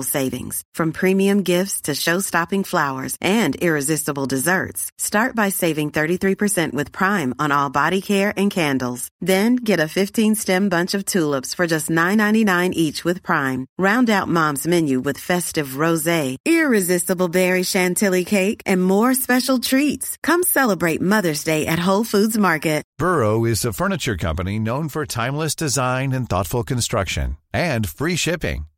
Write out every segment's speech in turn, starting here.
savings. From premium gifts to show-stopping flowers and irresistible desserts. Start by saving 33% with Prime on all body care and candles. Then get a 15-stem bunch of tulips for just $9.99 each with Prime. Round out Mom's menu with festive rosé, irresistible berry chantilly cake, and more special treats. Come celebrate Mother's Day at Whole Foods Market. Burrow is a furniture company known for timeless design and thoughtful construction and free shipping,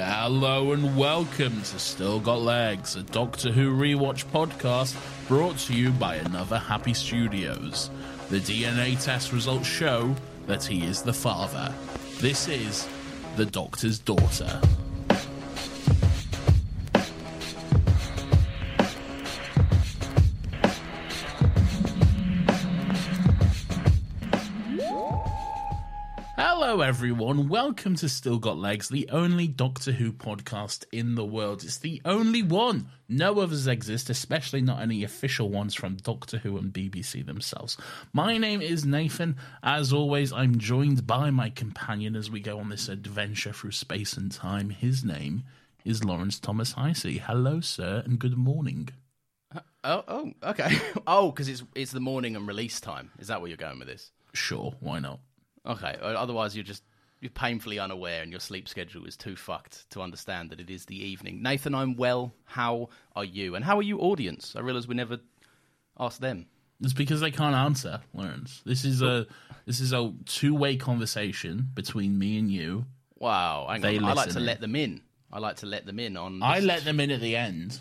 Hello and welcome to Still Got Legs, a Doctor Who rewatch podcast brought to you by another Happy Studios. The DNA test results show that he is the father. This is the Doctor's daughter. Hello, everyone. Welcome to Still Got Legs, the only Doctor Who podcast in the world. It's the only one. No others exist, especially not any official ones from Doctor Who and BBC themselves. My name is Nathan. As always, I'm joined by my companion as we go on this adventure through space and time. His name is Laurence Thomas Hisee. Hello, sir, and good morning. Uh, oh, oh, okay. Oh, because it's it's the morning and release time. Is that where you're going with this? Sure, why not? Okay. Otherwise, you're just you're painfully unaware, and your sleep schedule is too fucked to understand that it is the evening. Nathan, I'm well. How are you? And how are you, audience? I realise we never asked them. It's because they can't answer, Laurence. This is a this is a two way conversation between me and you. Wow. Hang They on. I like to let them in. I like to let them in on. I let them in at the end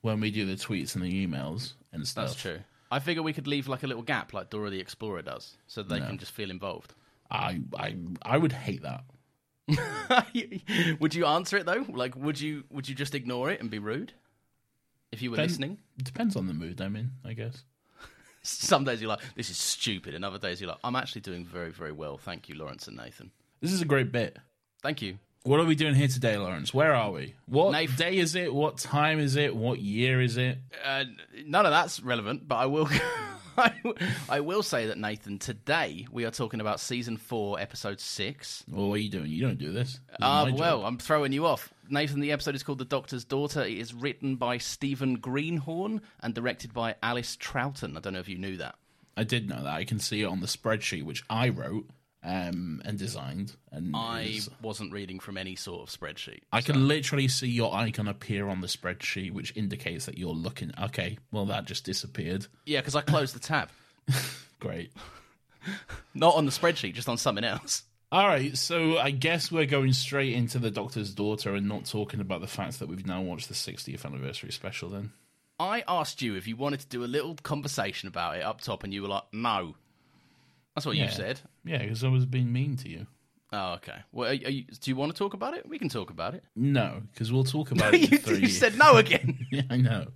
when we do the tweets and the emails and stuff. That's true. I figure we could leave like a little gap, like Dora the Explorer does, so they can just feel involved. I I I would hate that. would you answer it though? Like, would you would you just ignore it and be rude if you were Then- listening? Depends on the mood I'm in, I guess. Some days you're like, this is stupid, and other days you're like, I'm actually doing very, very well. Thank you, Laurence and Nathan. This is a great bit. Thank you. What are we doing here today, Laurence? Where are we? What day is it? What time is it? What year is it? Uh, none of that's relevant, but I will. I will- say that Nathan. Today we are talking about season four, episode six. Well, what are you doing? You don't do this. This is Ah, well. I'm throwing you off. Nathan, the episode is called The Doctor's Daughter. It is written by Stephen Greenhorn and directed by Alice Troughton. I don't know if you knew that. I did know that. I can see it on the spreadsheet which I wrote um, and designed. And I is- wasn't reading from any sort of spreadsheet. I can literally see your icon appear on the spreadsheet, which indicates that you're looking. Okay, well that just disappeared. Yeah, because I closed the tab. Great. Not on the spreadsheet, just on something else. All right, so I guess we're going straight into the Doctor's Daughter and not talking about the fact that we've now watched the 60th anniversary special. Then I asked you if you wanted to do a little conversation about it up top, and you were like, no. That's what Yeah. you said. yeah, because I was being mean to you. Oh, okay. Well, are, are you, do you want to talk about it? We can talk about it. No, because we'll talk about it in you, three. you said no again. Yeah, I know.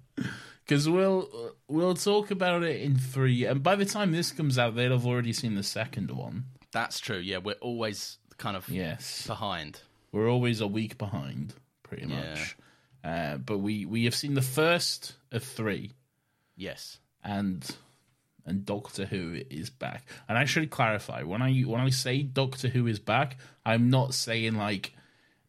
Because we'll we'll talk about it in three, and by the time this comes out, they'll have already seen the second one. That's true. Yeah, we're always kind of Yes, behind. we're always a week behind, pretty much. Uh, but we we have seen the first of three, Yes. and and Doctor Who is back. And I should clarify when I when I say Doctor Who is back, I'm not saying like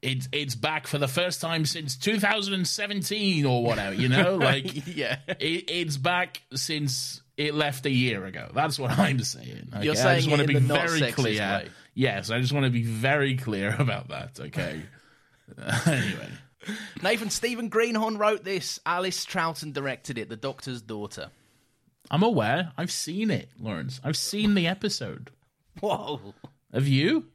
it's it's back for the first time since 2017 or whatever. You know, like yeah. it, it's back since it left a year ago. That's what I'm saying. okay? You're I saying just want to be very clear. way. Yes, I just want to be very clear about that. Okay. anyway, Nathan Stephen Greenhorn wrote this. Alice Troughton directed it. The Doctor's Daughter. I'm aware. I've seen it, Laurence. I've seen the episode. Whoa. Have you?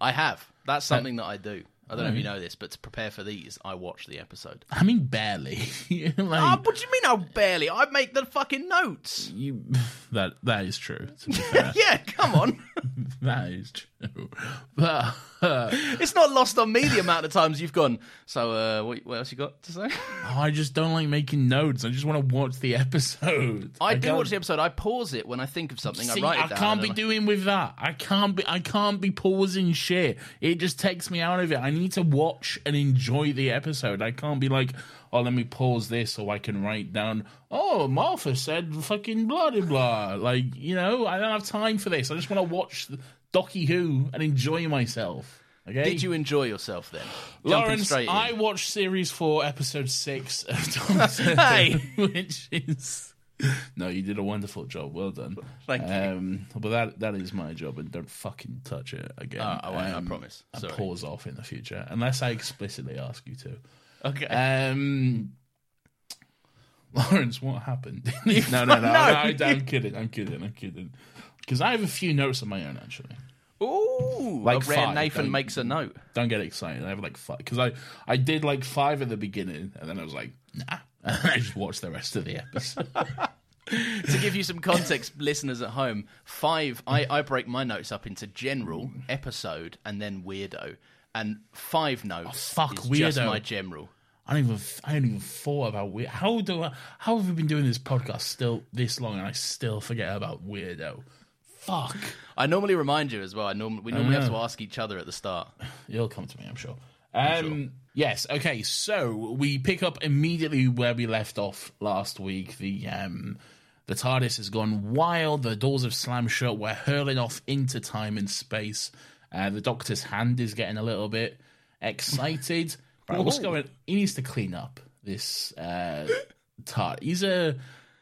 I have. That's something that I do. I don't know if you know this, but to prepare for these, I watch the episode. I mean, barely. like, Ah, what do you mean? I barely. I make the fucking notes. you, that that is true. To be fair, Yeah, come on. that is true. But uh, it's not lost on me the amount of times you've gone. So, uh, what, what else you got to say? I just don't like making notes. I just want to watch the episode. I do can't- watch the episode. I pause it when I think of something. See, I write it I down. can't be doing with that. I can't be. I can't be pausing shit. It just takes me out of it. I need to watch and enjoy the episode. I can't be like, oh, let me pause this so I can write down. Oh, Martha said fucking blah blah blah. Like you know, I don't have time for this. I just want to watch Docky Who and enjoy myself. Okay. Did you enjoy yourself then? Laurence. I watched series four, episode six of Doctor Hey! Which is no, you did a wonderful job. Well done. Thank you. Um, but that that is my job, and don't fucking touch it again. Oh, I won't, I Um, promise. and pause off in the future, unless I explicitly ask you to. Okay. Um, Laurence, what happened? no, no, no, no, I, I'm kidding. I'm kidding. I'm kidding. Because I have a few notes of my own actually. Ooh, like a rare five, Nathan don't- makes a note. Don't get excited. I have like five because I I did like five at the beginning, and then I was like, nah. I just watched the rest of the episode. to give you some context, listeners at home, five, I, I break my notes up into general, episode, and then weirdo. And five notes Oh, fuck, is just my general. I don't even I don't even thought about weird. How do I? How have we been doing this podcast still this long, and I still forget about weirdo? Fuck. I normally remind you as well. I norm- we normally have to ask each other at the start. You'll come to me, I'm sure. Um, Yes. Okay. So we pick up immediately where we left off last week. The um, the TARDIS has gone wild. The doors have slammed shut. We're hurling off into time and space. Uh, the Doctor's hand is getting a little bit excited. Right, what's going? He needs to clean up this uh, TARDIS. He's a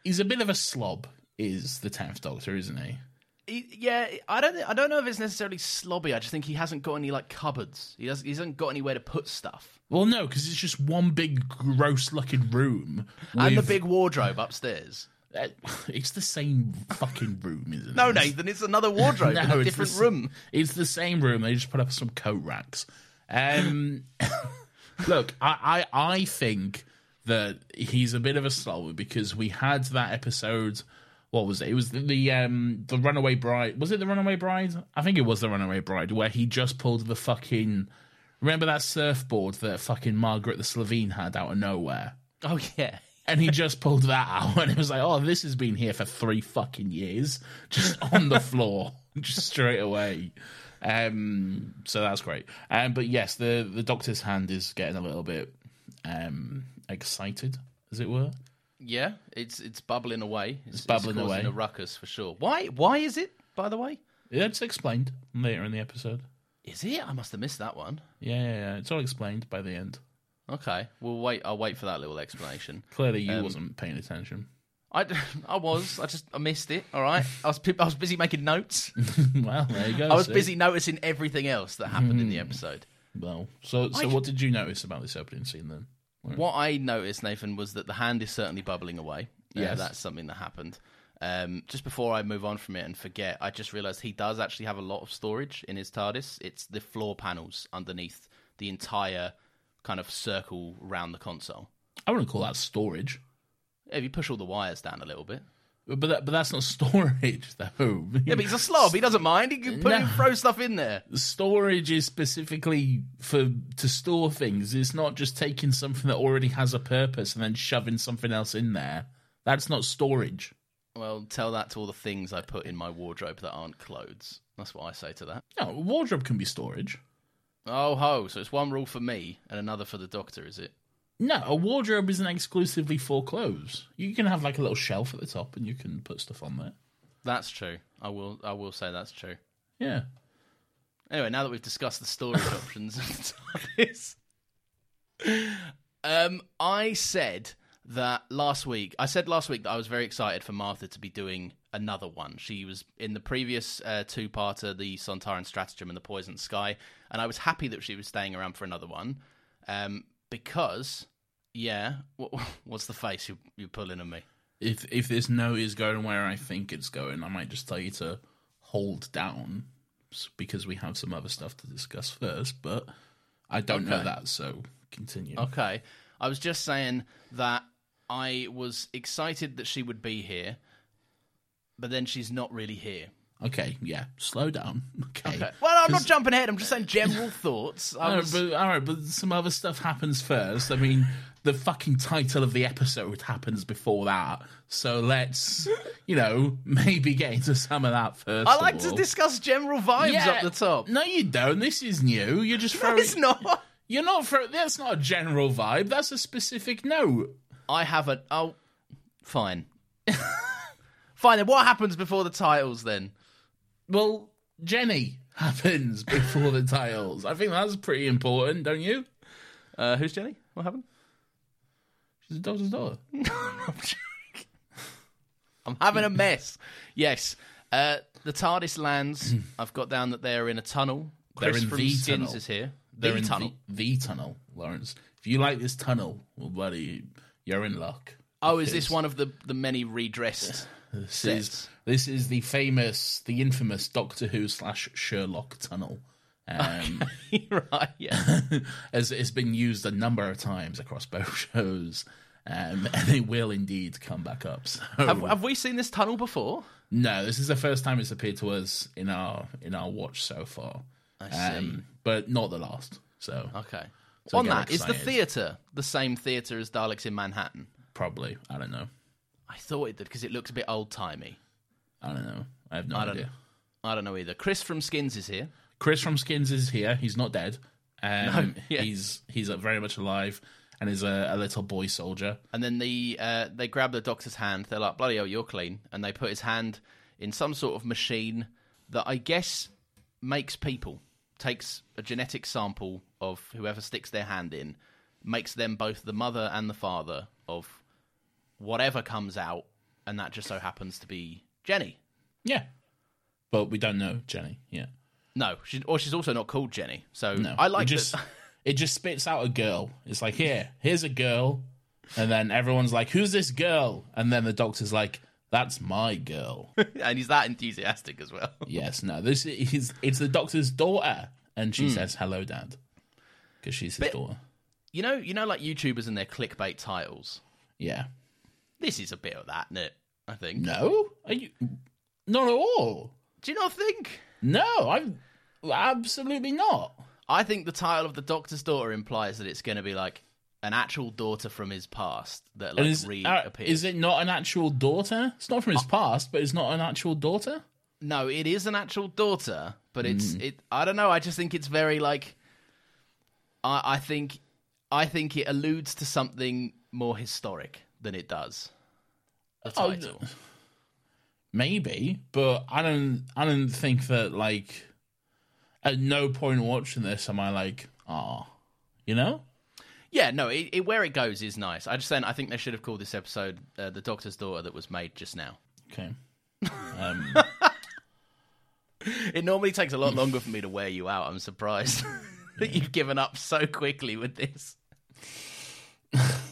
he's a bit of a slob. Is the tenth Doctor, isn't he? He, yeah, I don't. I don't know if it's necessarily slobby. I just think he hasn't got any like cupboards. He doesn't, He hasn't got anywhere to put stuff. Well, no, because it's just one big gross-looking room. And the big wardrobe upstairs. Uh, it's the same fucking room, isn't it? No. Nathan, it's another wardrobe in a it's different the room. It's the same room. They just put up some coat racks. Um, look, I, I I think that he's a bit of a slower because we had that episode. What was it? It was the, the um the Runaway Bride. Was it the Runaway Bride? I think it was the Runaway Bride where he just pulled the fucking. Remember that surfboard that fucking Margaret the Slitheen had out of nowhere? Oh yeah. And he just pulled that out and it was like oh this has been here for three fucking years just on the floor just straight away um so that's great um but yes the the doctor's hand is getting a little bit um excited as it were Yeah, it's it's bubbling away. It's, bubbling causing away. a ruckus for sure. Why? Why is it? By the way, yeah it's explained later in the episode is it? I must have missed that one. yeah yeah, yeah. it's all explained by the end Okay, we'll wait. I'll wait for that little explanation. clearly you Um, wasn't paying attention I, I was. I just I missed it. All right. I was I was busy making notes. well there you go I was see. busy noticing everything else that happened in the episode. well so so I- what did you notice about this opening scene then What I noticed, Nathan, was that the hand is certainly bubbling away. Yeah, Yes. that's something that happened. Um, just before I move on from it and forget, I just realised he does actually have a lot of storage in his TARDIS. It's the floor panels underneath the entire kind of circle round the console. I wouldn't call that storage If you push all the wires down a little bit. But that, but that's not storage though. Yeah, but he's a slob. He doesn't mind. He can put No. throw stuff in there. storage is specifically for to store things. It's not just taking something that already has a purpose and then shoving something else in there. That's not storage. Well, tell that to all the things I put in my wardrobe that aren't clothes. That's what I say to that. No, wardrobe can be storage. Oh ho! So it's one rule for me and another for the doctor, is it? No, a wardrobe isn't exclusively for clothes. You can have like a little shelf at the top and you can put stuff on there. That's true. I will. I will say that's true. Yeah. Anyway, now that we've discussed the storage options of TARDIS, um, I said that last week. I said last week that I was very excited for Martha to be doing another one. She was in the previous uh, two-parter, the Sontaran Stratagem and the Poison Sky, and I was happy that she was staying around for another one um, because, yeah, what, what's the face you, you're pulling on me? If if this note is going where I think it's going, I might just tell you to hold down because we have some other stuff to discuss first. But I don't know that, so continue. Okay. I was just saying that I was excited that she would be here, but then she's not really here. Okay, yeah, slow down. Okay. Okay. Well, I'm not jumping ahead. I'm just saying general thoughts. I All right, but, all right, but some other stuff happens first. I mean, the fucking title of the episode happens before that. So let's, you know, maybe get into some of that first. I like to discuss general vibes Yeah. up the top. No, you don't. This is new. You're just No, it's not. You're not throwing. That's not a general vibe. That's a specific note. I haven't. Oh, fine. Fine. Then what happens before the titles then? Well, Jenny happens before the titles. I think that's pretty important, don't you? Uh, who's Jenny? What happened? She's a doctor's daughter. I'm having a mess. Yes. Uh, the TARDIS lands. I've got down that they're in a tunnel. They're Chris in from the Skins tunnel. is here. They're the in tunnel. The, the tunnel, Laurence. If you like this tunnel, well, buddy, you're in luck. Oh, is this one of the, the many redressed? This sets? is this is the famous, the infamous Doctor Who slash Sherlock tunnel. Um, right, yeah. as it's been used a number of times across both shows, um, and it will indeed come back up. So have, have we seen this tunnel before? no, this is the first time it's appeared to us in our in our watch so far. I see. Um, but not the last. So Okay. So On that, is the theatre the same theatre as Daleks in Manhattan? probably, I don't know. I thought it did because it looks a bit old timey. I don't know. I have no I don't idea. I don't know either. Chris from Skins is here. Chris from Skins is here. He's not dead. Um, yeah. He's he's uh, very much alive and is a, a little boy soldier. And then the uh, they grab the doctor's hand. They're like, "Bloody hell, you're clean!" And they put his hand in some sort of machine that I guess makes people. Takes a genetic sample of whoever sticks their hand in, makes them both the mother and the father of whatever comes out, and that just so happens to be Jenny. Yeah, but we don't know Jenny. Yeah, No, she, or she's also not called Jenny. So no. I like it just that. it just spits out a girl. It's like here, here's a girl, and then everyone's like, "Who's this girl?" And then the doctor's like, "That's my girl." and he's that enthusiastic as well. yes, no, this is it's the doctor's daughter, and she hmm. says, "Hello, dad," because she's his Bit- daughter. You know, you know, like YouTubers and their clickbait titles. Yeah. This is a bit of that, isn't it? I think. No, are you? Not at all. Do you not think? No, I'm absolutely not. I think the title of the Doctor's Daughter implies that it's going to be like an actual daughter from his past that like is, uh, reappears. is it not an actual daughter? It's not from his past, but it's not an actual daughter. No, it is an actual daughter, but it's Hmm. it. I don't know. I just think it's very like. I I think, I think it alludes to something more historic than it does. The Oh, title. Maybe, but I don't. I don't think that like. At no point watching this am I like, ah, you know? Yeah, no, it, it, where it goes is nice. I just saying, I think they should have called this episode uh, "The Doctor's Daughter" that was made just now. Okay. Um, It normally takes a lot longer for me to wear you out. I'm surprised that you've given up so quickly with this.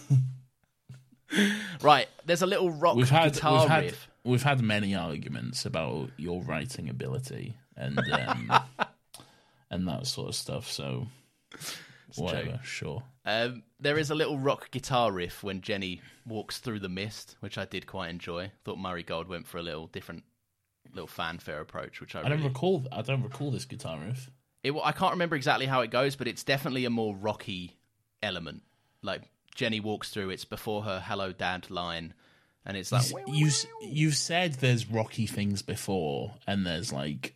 right, there's a little rock we've had guitar we've had riff. we've had many arguments about your writing ability and um, and that sort of stuff. So whatever, sure. Um, there is a little rock guitar riff when Jenny walks through the mist, which I did quite enjoy. Thought Murray Gold went for a little different, little fanfare approach, which I, I don't recall. I don't recall this guitar riff. It, I can't remember exactly how it goes, but it's definitely a more rocky element. Like Jenny walks through, it's before her "Hello, Dad" line, and it's like you you've said there's rocky things before, and there's like,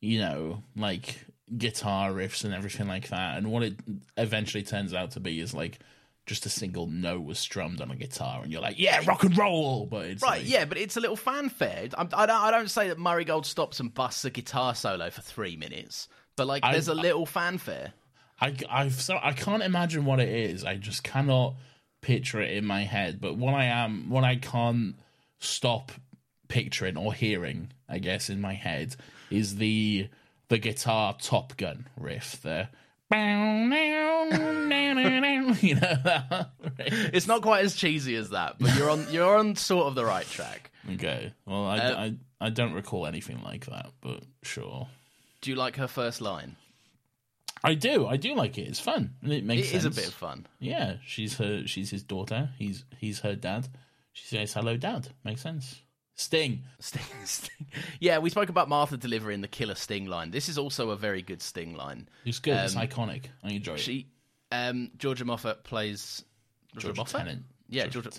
you know, like guitar riffs and everything like that. And what it eventually turns out to be is like just a single note was strummed on a guitar, and you're like, yeah, rock and roll. But it's right, like- yeah, but it's a little fanfare. I'm, I don't, I don't say that Murray Gold stops and busts a guitar solo for three minutes, but like I- there's a little fanfare. I I've so I can't imagine what it is. I just cannot picture it in my head. But what I am, what I can't stop picturing or hearing, I guess, in my head is the the guitar Top Gun riff. The you know that. It's not quite as cheesy as that, but you're on you're on sort of the right track. Okay. Well, I, Uh, I I don't recall anything like that, but sure. Do you like her first line? I do. I do like it. It's fun. It makes It is sense. a bit of fun. Yeah, she's her. She's his daughter. He's he's her dad. She says hello, dad. Makes sense. Sting. Sting, Sting. Yeah, we spoke about Martha delivering the killer Sting line. This is also a very good Sting line. It's good. it's Um, iconic. I enjoy it. She, um, Georgia Moffett plays Georgia Moffett. Tennant. Yeah, Georgia-.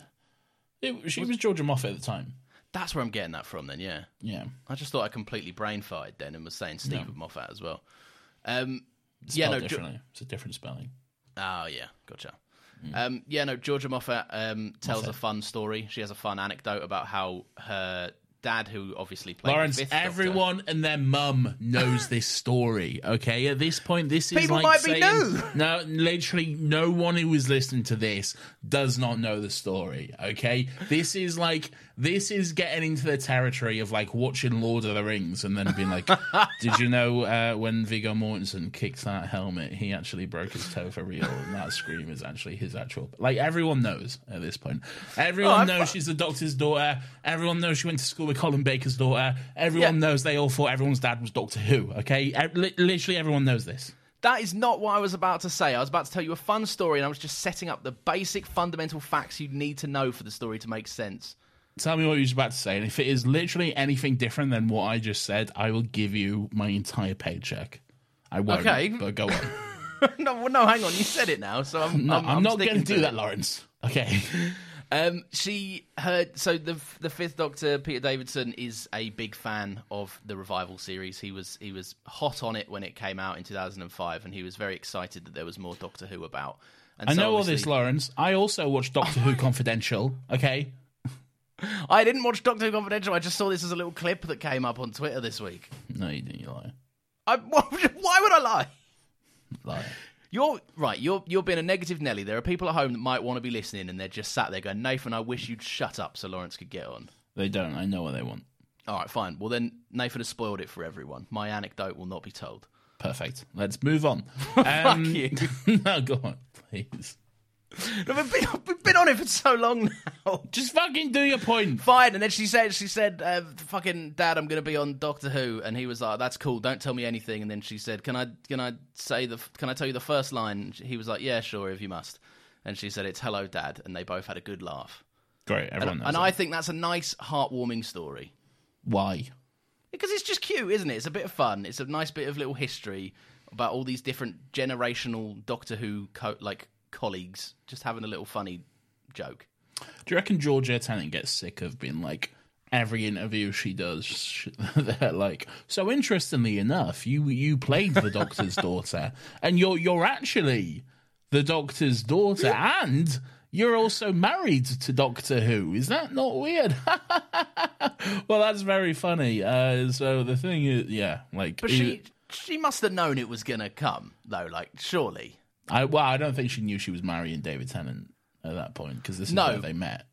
It- she was Georgia Moffett at the time. That's where I'm getting that from. Then, yeah. Yeah. I just thought I completely brain farted then and was saying Steve No. Moffat as well. Um, It's yeah, no. Differently. it's a different spelling. Oh yeah, gotcha. Um, yeah, no. Georgia Moffett um, tells Mm. A fun story. She has a fun anecdote about how her dad, who obviously played Laurence, fifth Doctor- everyone and their mum knows this story. Okay, at this point, this is People like might be new. No, literally, no one who is listening to this does not know the story. Okay, this is like this is getting into the territory of like watching Lord of the Rings and then being like, "Did you know uh, when Viggo Mortensen kicked that helmet, he actually broke his toe for real, and that scream is actually his actual." Like everyone knows at this point. Everyone Oh, knows she's the doctor's daughter. Everyone knows she went to school with Colin Baker's daughter. Everyone Yeah. knows they all thought everyone's dad was Doctor Who. Okay, literally everyone knows this. That is not what I was about to say. I was about to tell you a fun story, and I was just setting up the basic fundamental facts you need to know for the story to make sense. Tell me what you was about to say, and if it is literally anything different than what I just said, I will give you my entire paycheck. I won't, Okay. but go on. no, no, hang on. You said it now, so I'm. No, I'm, I'm, not going to do that, Laurence. Okay. Um, she heard so the the fifth Doctor Peter Davison is a big fan of the revival series. He was he was hot on it when it came out in 2005, and he was very excited that there was more Doctor Who about. And I so know all this, Laurence. I also watched Doctor Who Confidential. Okay. I didn't watch Doctor Who Confidential. I just saw this as a little clip that came up on Twitter this week. No, you didn't. You lie. I, why would I lie? Lie. You're right. You're you're being a negative Nelly. There are people at home that might want to be listening, and they're just sat there going, "Nathan, I wish you'd shut up so Laurence could get on." They don't. I know what they want. All right, fine. Well, then Nathan has spoiled it for everyone. My anecdote will not be told. Perfect. Let's move on. Um, you. no, go on, please. No, We've been, we've been on it for so long now. Just fucking do your point. Fine. And then she said, she said, uh, "Fucking dad, I'm going to be on Doctor Who." And he was like, "That's cool. Don't tell me anything." And then she said, "Can I, can I say the, can I tell you the first line?" He was like, "Yeah, sure, if you must." And she said, "It's hello, dad." And they both had a good laugh. Great. Everyone And, knows. and. I think that's a nice, heartwarming story. Why? Because it's just cute, isn't it? It's a bit of fun. It's a nice bit of little history about all these different generational Doctor Who co- like colleagues just having a little funny joke. Do you reckon Georgia Tennant gets sick of being like every interview she does? They're like, so interestingly enough, you you played the Doctor's daughter, and you're you're actually the Doctor's daughter, and you're also married to Doctor Who. Is that not weird? well, that's very funny. Uh, so the thing is, yeah, like, But she she must have known it was gonna come though. Like surely. I well, I don't think she knew she was marrying David Tennant at that point because this is No. where they met.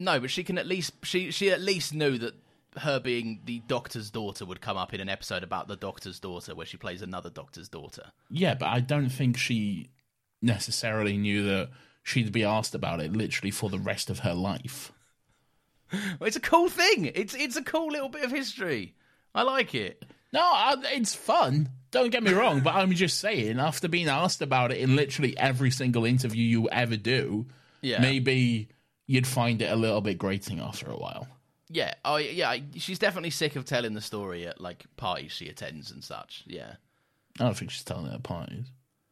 No, but she can at least she she at least knew that her being the Doctor's daughter would come up in an episode about the Doctor's daughter where she plays another Doctor's daughter. Yeah, but I don't think she necessarily knew that she'd be asked about it literally for the rest of her life. Well, it's a cool thing. It's it's a cool little bit of history. I like it. No, I, it's fun. Don't get me wrong, but I'm just saying, after being asked about it in literally every single interview you ever do, Yeah. maybe you'd find it a little bit grating after a while. Yeah, oh yeah, she's definitely sick of telling the story at like parties she attends and such. Yeah, I don't think she's telling it at parties.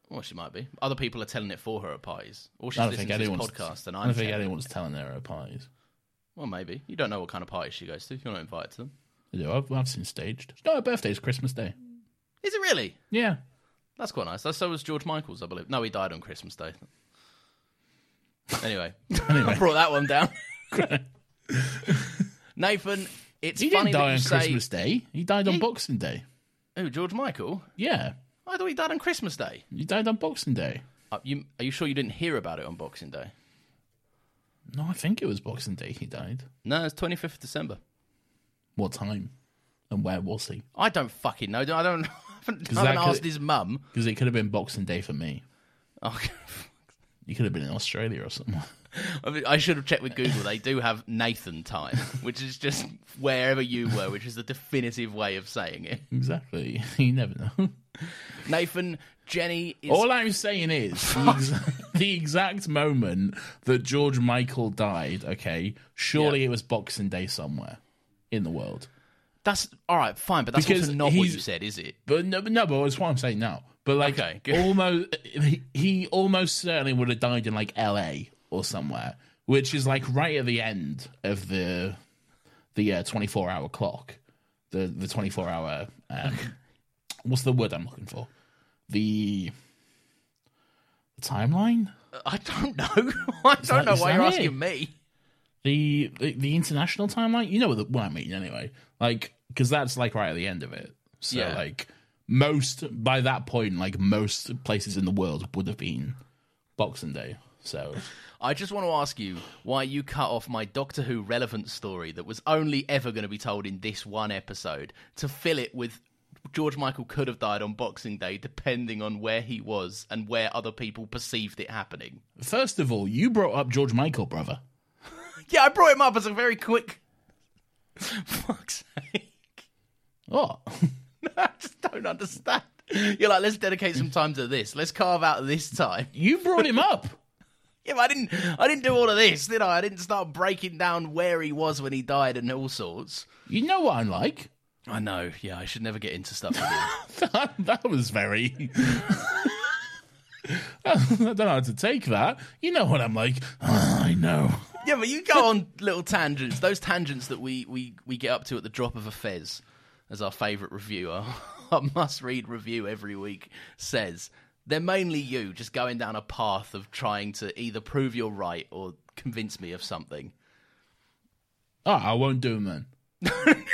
well, she might be. Other people are telling it for her at parties, or she's I listening to this podcast and I I'm don't think anyone's telling her at parties. Well, maybe you don't know what kind of parties she goes to. You're not invited to them. I do. I've, I've seen staged. No, her birthday's Christmas Day. Is it really? Yeah. That's quite nice. So was George Michael's, I believe. No, he died on Christmas Day. Anyway, I brought that one down. Nathan, it's He funny didn't die that on say. Christmas Day. He died on He- Boxing Day. Oh, George Michael. Yeah. I thought he died on Christmas Day. He died on Boxing Day. Uh, you, are you sure you didn't hear about it on Boxing Day? No, I think it was Boxing Day he died. No, it's 25th December. What time and where was he? I don't fucking know. I don't. Haven't, I haven't asked his mum. Because it could have been Boxing Day for me. Oh, You could have been in Australia or something. I, mean, I should have checked with Google. They do have Nathan time, which is just wherever you were, which is the definitive way of saying it. exactly. You never know. Nathan, Jenny is. All I'm saying is the, ex- the exact moment that George Michael died. Okay, surely Yeah. it was Boxing Day somewhere in the world. That's all right, fine, but that's Because also not what you said, is it? But no, but no, but that's what I'm saying now. But like, Okay, almost, he, he almost certainly would have died in like L.A. or somewhere, which is like right at the end of the the uh, 24 hour clock, the the 24 hour. Um, what's the word I'm looking for? The, the timeline. I don't know. I don't that- know why you're it? asking me. the the, the international timeline. You know what, the, what I mean, anyway. Like, because that's like right at the end of it. So, Yeah. like, most by that point, like most places in the world would have been Boxing Day. So, I just want to ask you why you cut off my Doctor Who relevant story that was only ever going to be told in this one episode to fill it with George Michael could have died on Boxing Day depending on where he was and where other people perceived it happening. first of all, you brought up George Michael, brother. Yeah, I brought him up as a very quick. Fuck's sake. What? I just don't understand. You're like, let's dedicate some time to this. Let's carve out this time. you brought him up. Yeah, but I didn't. I didn't do all of this, did I? I didn't start breaking down where he was when he died and all sorts. You know what I'm like. I know. Yeah, I should never get into stuff that, that was very. I don't know how to take that. You know what I'm like. Ah, I know. yeah, but you go on little tangents. Those tangents that we we we get up to at the drop of a fez, as our favourite reviewer, our must-read review every week says. They're mainly you just going down a path of trying to either prove you're right or convince me of something. Oh, I won't do them then.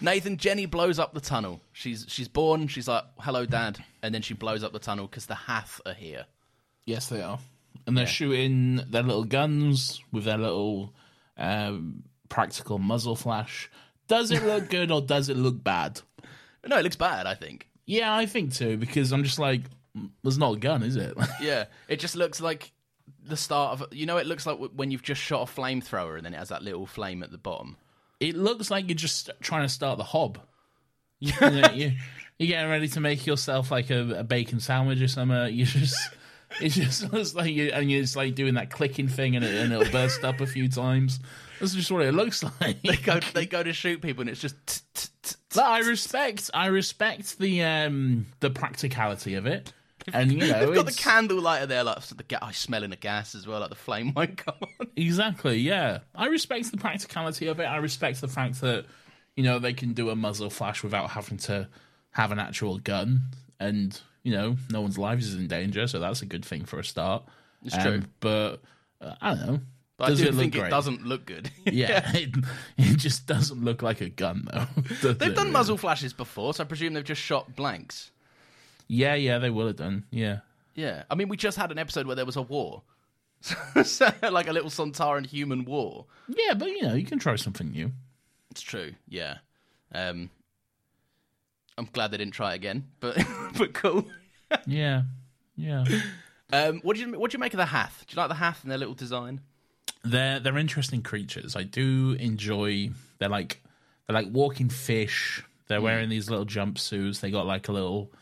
Nathan, Jenny blows up the tunnel. She's she's born. She's like, "Hello, Dad," and then she blows up the tunnel because the Hath are here. Yes, they are. And they're shooting their little guns with their little um, practical muzzle flash. Does it look good or does it look bad? No, it looks bad. I think. Yeah, I think too, because I'm just like, "Mm, there's not a gun, is it? Yeah, it just looks like the start of. You know, it looks like when you've just shot a flamethrower and then it has that little flame at the bottom. it looks like you're just trying to start the hob. Yeah. you you're getting ready to make yourself like a, a bacon sandwich or something. You just. It just looks like you, and you're just like doing that clicking thing, and, it, and it'll burst up a few times. That's just what it looks like. They go, they go to shoot people and it's just. I respect, I respect the um the practicality of it, and you know, They've got the candle lighter there, like the ga- I smelling the gas as well, like the flame won't come on. exactly, yeah. I respect the practicality of it. I respect the fact that you know they can do a muzzle flash without having to have an actual gun, and you know, no one's lives is in danger, so that's a good thing for a start. It's true. but uh, I don't know. But Does I do it think it doesn't look good. Yeah, It, it just doesn't look like a gun though. They've done really? muzzle flashes before, so I presume they've just shot blanks. Yeah, yeah, they will have done. Yeah. Yeah, I mean, we just had an episode where there was a war, so, like a little Sontaran human war. Yeah, but you know, you can try something new. It's true. Yeah, um, I'm glad they didn't try again, but but cool. Yeah, yeah. Um, what do you what do you make of the Hath? Do you like the Hath and their little design? They're they're interesting creatures. I do enjoy. They're like they're like walking fish. They're wearing these little jumpsuits. They got like a little.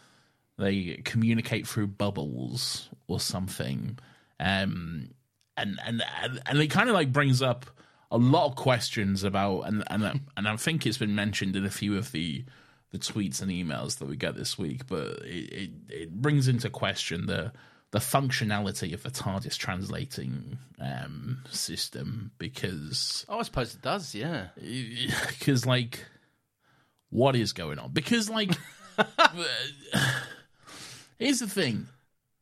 They communicate through bubbles or something, um, and and and, and it kind of like brings up a lot of questions about and and and I think it's been mentioned in a few of the the tweets and emails that we get this week, but it it, it brings into question the the functionality of the TARDIS translating um, system because Oh, I suppose it does. Yeah. because like what is going on because like here's the thing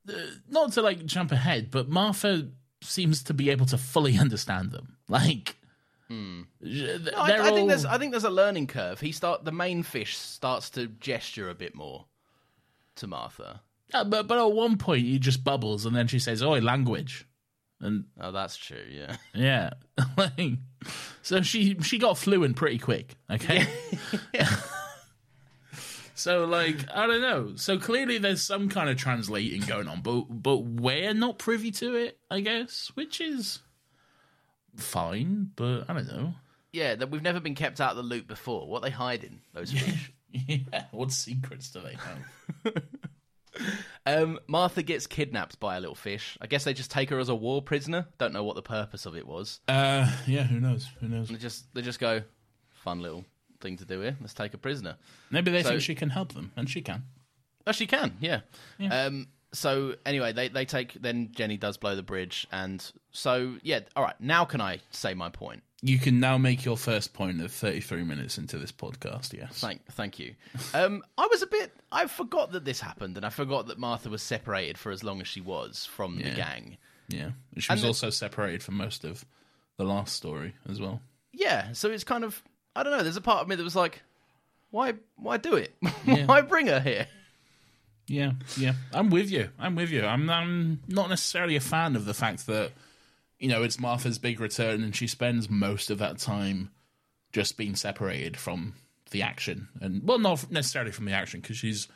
Uh, not to like jump ahead but martha seems to be able to fully understand them like Hmm. No, I, I think all- there's I think there's a learning curve. He start the main fish starts to gesture a bit more to Martha. Uh, but but at one point he just bubbles and then she says oh language and Oh, that's true. Yeah. yeah, like, so she she got fluent pretty quick. Okay. so like I don't know. So clearly there's some kind of translating going on, but but we're not privy to it. I guess, which is fine. But I don't know. Yeah, that we've never been kept out of the loop before. What are they hiding? Those fish. Yeah. What secrets do they have? Um, Martha gets kidnapped by a little fish. I guess they just take her as a war prisoner. Don't know what the purpose of it was. uh, yeah. Who knows? Who knows? They just they just go, fun little thing to do here. Let's take a prisoner. Maybe they So- think she can help them, and she can. Oh, she can, yeah. Um, so anyway, they they take then Jenny does blow the bridge, and so yeah. All right, now can I say my point? You can now make your first point of 33 minutes into this podcast, yes. Thank thank you. Um, I was a bit. I forgot that this happened, and I forgot that Martha was separated for as long as she was from the gang. Yeah. She And was then- also separated from most of the last story as well. Yeah, so it's kind of I don't know. There's a part of me that was like, why why do it? why bring her here? Yeah, yeah. I'm with you. I'm with you. I'm, I'm not necessarily a fan of the fact that, you know, it's Martha's big return and she spends most of that time just being separated from the action. And, well, not necessarily from the action because she's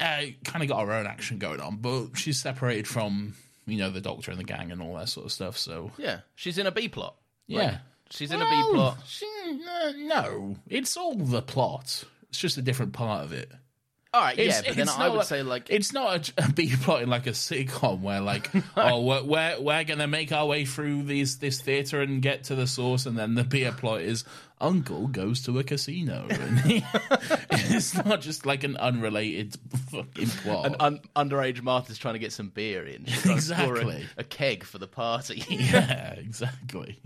uh, kind of got her own action going on, but she's separated from, you know, the doctor and the gang and all that sort of stuff. So, Yeah, she's in a B plot. yeah. She's in a Well, B plot. she- uh, no, it's all the plot. It's just a different part of it. All right, yeah, but then I would like- say like it's not a, a B plot in like a sitcom where like oh we're, we're we're gonna make our way through these this theater and get to the source and then the B plot is Uncle goes to a casino he- it's not just like an unrelated fucking plot. an un- underage Martha's trying to get some beer in. She's trying to score a- Exactly. a, keg for the party. yeah, exactly.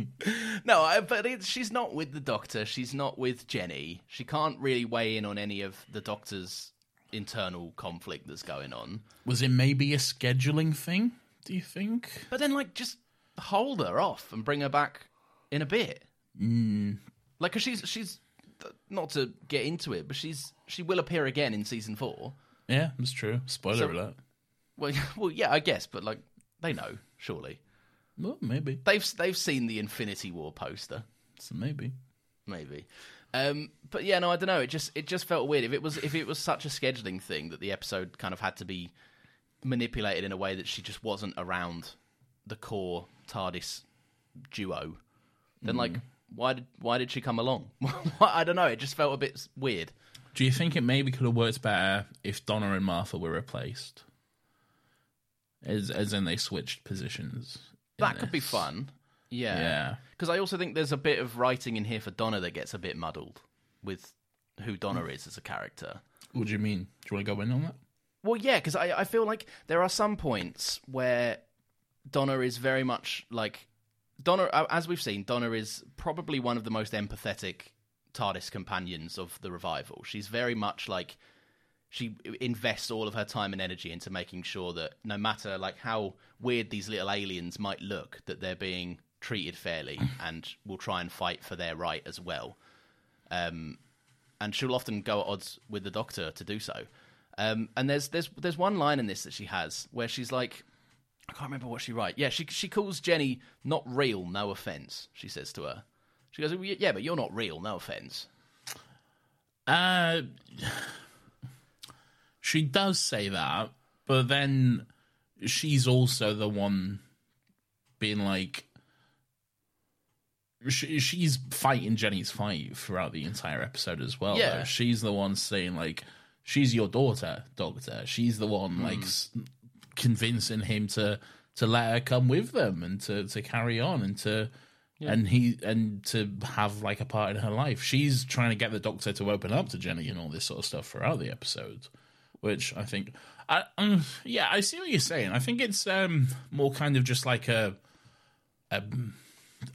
no, I, but it, she's not with the doctor. She's not with Jenny. She can't really weigh in on any of the doctor's internal conflict that's going on. Was it maybe a scheduling thing? Do you think? But then, like, just hold her off and bring her back in a bit. Mm. Like, cause she's she's not to get into it, but she's she will appear again in season four. Yeah, that's true. Spoiler So- alert. Well, well, yeah, I guess, but like they know, surely Well, maybe. they've they've seen the Infinity War poster, So maybe. maybe. Um, but yeah, no, I don't know. It just it just felt weird. If it was if it was such a scheduling thing that the episode kind of had to be manipulated in a way that she just wasn't around the core TARDIS duo, then like why did why did she come along? I don't know. It just felt a bit weird. Do you think it maybe could have worked better if Donna and Martha were replaced? As as in they switched positions. That could be fun. Yeah. Yeah. Because I also think there's a bit of writing in here for Donna that gets a bit muddled with who Donna mm. is as a character. What do you mean? Do you want to go in on that? Well, yeah, because I, I feel like there are some points where Donna is very much like Donna, as we've seen, Donna is probably one of the most empathetic TARDIS companions of the revival. She's very much like she invests all of her time and energy into making sure that no matter like how weird these little aliens might look, that they're being treated fairly and will try and fight for their right as well. Um, and she'll often go at odds with the Doctor to do so. Um, and there's there's there's one line in this that she has where she's like, I can't remember what she writes. Yeah, she she calls Jenny not real. No offense, she says to her. She goes, "Yeah, but you're not real. No offense." Uh, she does say that, but then she's also the one being like, she, she's fighting Jenny's fight throughout the entire episode as well. Yeah. though. she's the one saying like, she's your daughter, Doctor. She's the one like s- convincing him to to let her come with them and to to carry on and to. And he and to have like a part in her life. She's trying to get the doctor to open up to Jenny and all this sort of stuff throughout the episode, which I think, I um, yeah, I see what you're saying. I think it's um more kind of just like a a,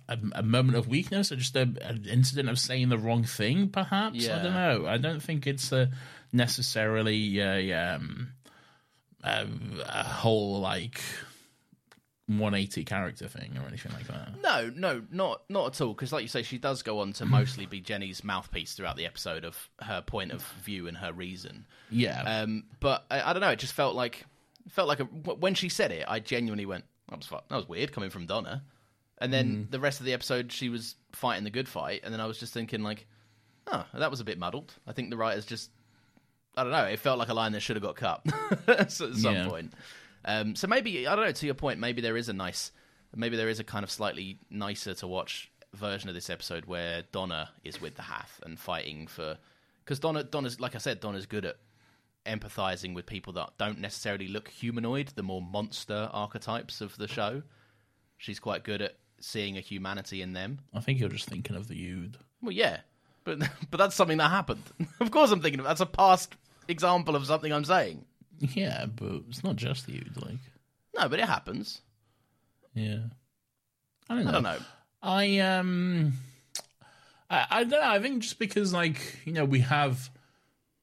a, a moment of weakness or just a, an incident of saying the wrong thing, perhaps. I don't know. I don't think it's a necessarily a, um, a, a whole like 180 character thing or anything like that. No, no, not not at all. Because, like you say, she does go on to mostly be Jenny's mouthpiece throughout the episode of her point of view and her reason. Yeah. Um, but I, I don't know. It just felt like felt like a, when she said it, I genuinely went, that was that was weird coming from Donna. And then the rest of the episode, she was fighting the good fight, and then I was just thinking like, oh, that was a bit muddled. I think the writers just, I don't know, it felt like a line that should have got cut at some Yeah. point. Um, so maybe I don't know. To your point, maybe there is a nice, maybe there is a kind of slightly nicer to watch version of this episode where Donna is with the Hath and fighting for, because Donna, Donna's like I said, Donna's good at empathizing with people that don't necessarily look humanoid, the more monster archetypes of the show. She's quite good at seeing a humanity in them. I think you're just thinking of the Ood. Well, yeah, but but that's something that happened. of course, I'm thinking of that's a past example of something I'm saying. Yeah, but it's not just the Ood. Like, No, but it happens. yeah, I don't know. I don't know. I um, I, I don't know. I think just because like you know we have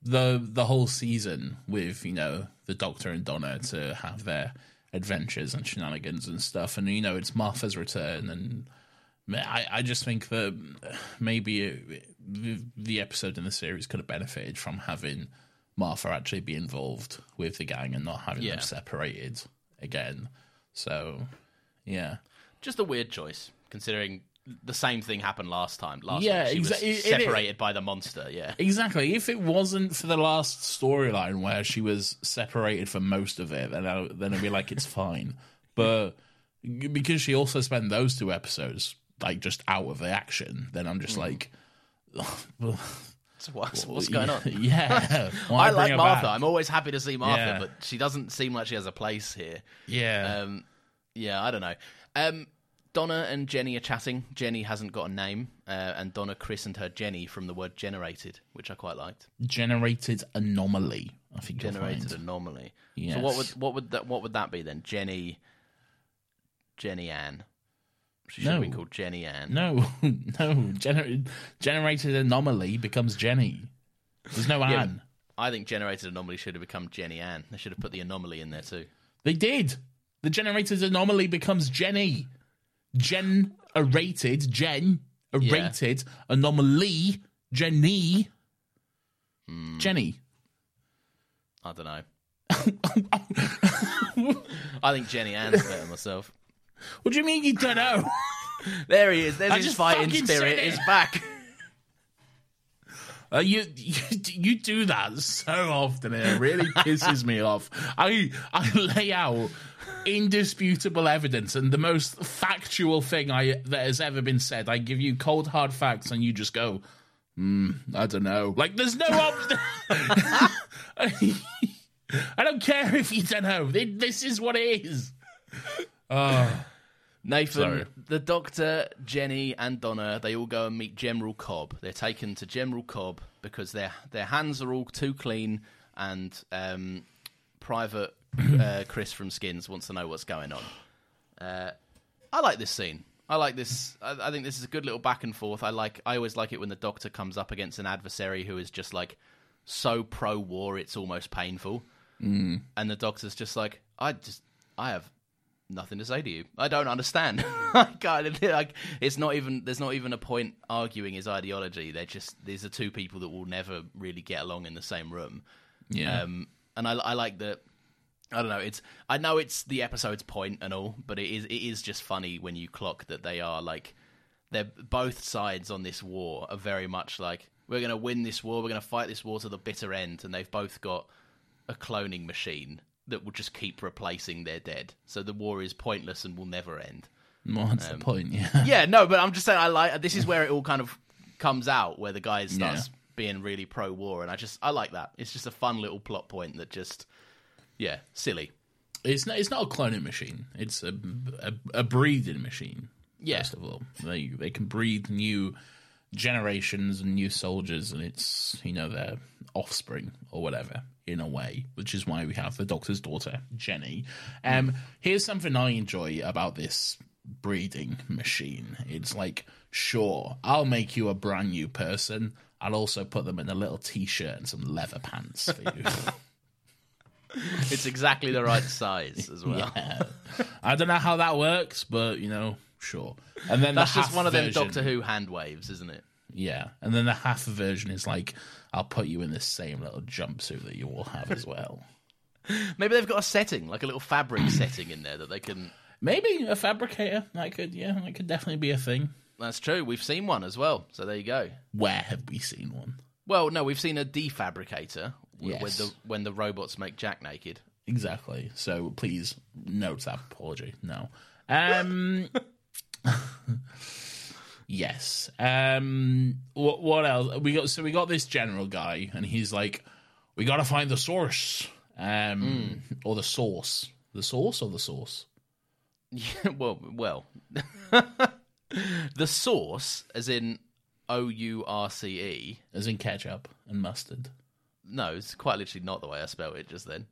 the the whole season with you know the Doctor and Donna to have their adventures and shenanigans and stuff, and you know it's Martha's return, and I I just think that maybe it, the, the episode in the series could have benefited from having Martha actually be involved with the gang and not having Yeah. them separated again. So yeah. Just a weird choice, considering the same thing happened last time. Last Yeah, week. she exa- was it- it- separated by the monster. Yeah, Exactly. If it wasn't for the last storyline where she was separated for most of it, then I, then it'd be like it's fine. But because she also spent those two episodes like just out of the action, then I'm just Mm. like, so what's, what's going on? Yeah, I like Martha. back? I'm always happy to see Martha, Yeah. but she doesn't seem like she has a place here. Yeah, Um, yeah, I don't know. Um, Donna and Jenny are chatting. Jenny hasn't got a name, uh, and Donna christened her Jenny from the word generated, which I quite liked. generated anomaly. I think Generated anomaly. Yes. So what would what would that what would that be then? Jenny, Jenny Ann. She should have No. been called Jenny Ann. No, no. Gener- generated anomaly becomes Jenny. There's no Yeah, Anne. I think generated anomaly should have become Jenny Ann. They should have put the anomaly in there too. They did. The generated anomaly becomes Jenny. Gen a rated Gen a Yeah. rated anomaly Jenny. Jenny. I don't know. I think Jenny Ann's better myself. What do you mean you don't know? There he is. There's I his fighting spirit. It's back. Uh, you, you you do that so often. It really pisses me off. I I lay out indisputable evidence and the most factual thing I that has ever been said. I give you cold hard facts, and you just go, hmm, I don't know. Like there's no option. I don't care if you don't know. This is what it is. Nathan, Sorry. the Doctor, Jenny, and Donna, they all go and meet General Cobb. They're taken to General Cobb because their their hands are all too clean, and um, Private uh, Chris from Skins wants to know what's going on. Uh, I like this scene. I like this. I, I think this is a good little back and forth. I like. I always like it when the Doctor comes up against an adversary who is just like so pro war, it's almost painful. Mm. And the Doctor's just like, I just, I have nothing to say to you. I don't understand. I can't, like, it's not even. There's not even a point arguing his ideology. They're just these are two people that will never really get along in the same room. Yeah. Um, and I, I like that. I don't know. It's I know it's the episode's point and all, but it is it is just funny when you clock that they are like they're both sides on this war are very much like we're going to win this war, we're going to fight this war to the bitter end, and they've both got a cloning machine that will just keep replacing their dead. So the war is pointless and will never end. What's um, the point? Yeah. Yeah, no, but I'm just saying I like this is where it all kind of comes out where the guy starts Yeah. being really pro war and I just I like that. It's just a fun little plot point that just yeah, silly. It's not. It's not a cloning machine. It's a a, a breeding machine. Yeah. First of all, they they can breed new generations and new soldiers, and it's you know their offspring or whatever in a way, which is why we have the Doctor's daughter Jenny. Um, here's something I enjoy about this breeding machine. It's like, sure, I'll make you a brand new person. I'll also put them in a little t-shirt and some leather pants for you. It's exactly the right size as well. Yeah. I don't know how that works, but you know, sure. And then That's the just one of them version- Doctor Who hand waves, isn't it? Yeah, and then the Hath version is like, I'll put you in this same little jumpsuit that you all have as well. Maybe they've got a setting, like a little fabric setting in there that they can Maybe a fabricator. That could, yeah, that could definitely be a thing. That's true. We've seen one as well. So there you go. Where have we seen one? Well, no, we've seen a defabricator Yes. when the when the robots make Jack naked. Exactly. So please note that apology. No. Um. yes. Um. What? What else? We got. So we got this general guy, and he's like, "We got to find the source." Um. Or the source. The source or the source. Yeah, well, well, the source, as in O U R C E. As in ketchup and mustard. No, it's quite literally not the way I spelled it just then.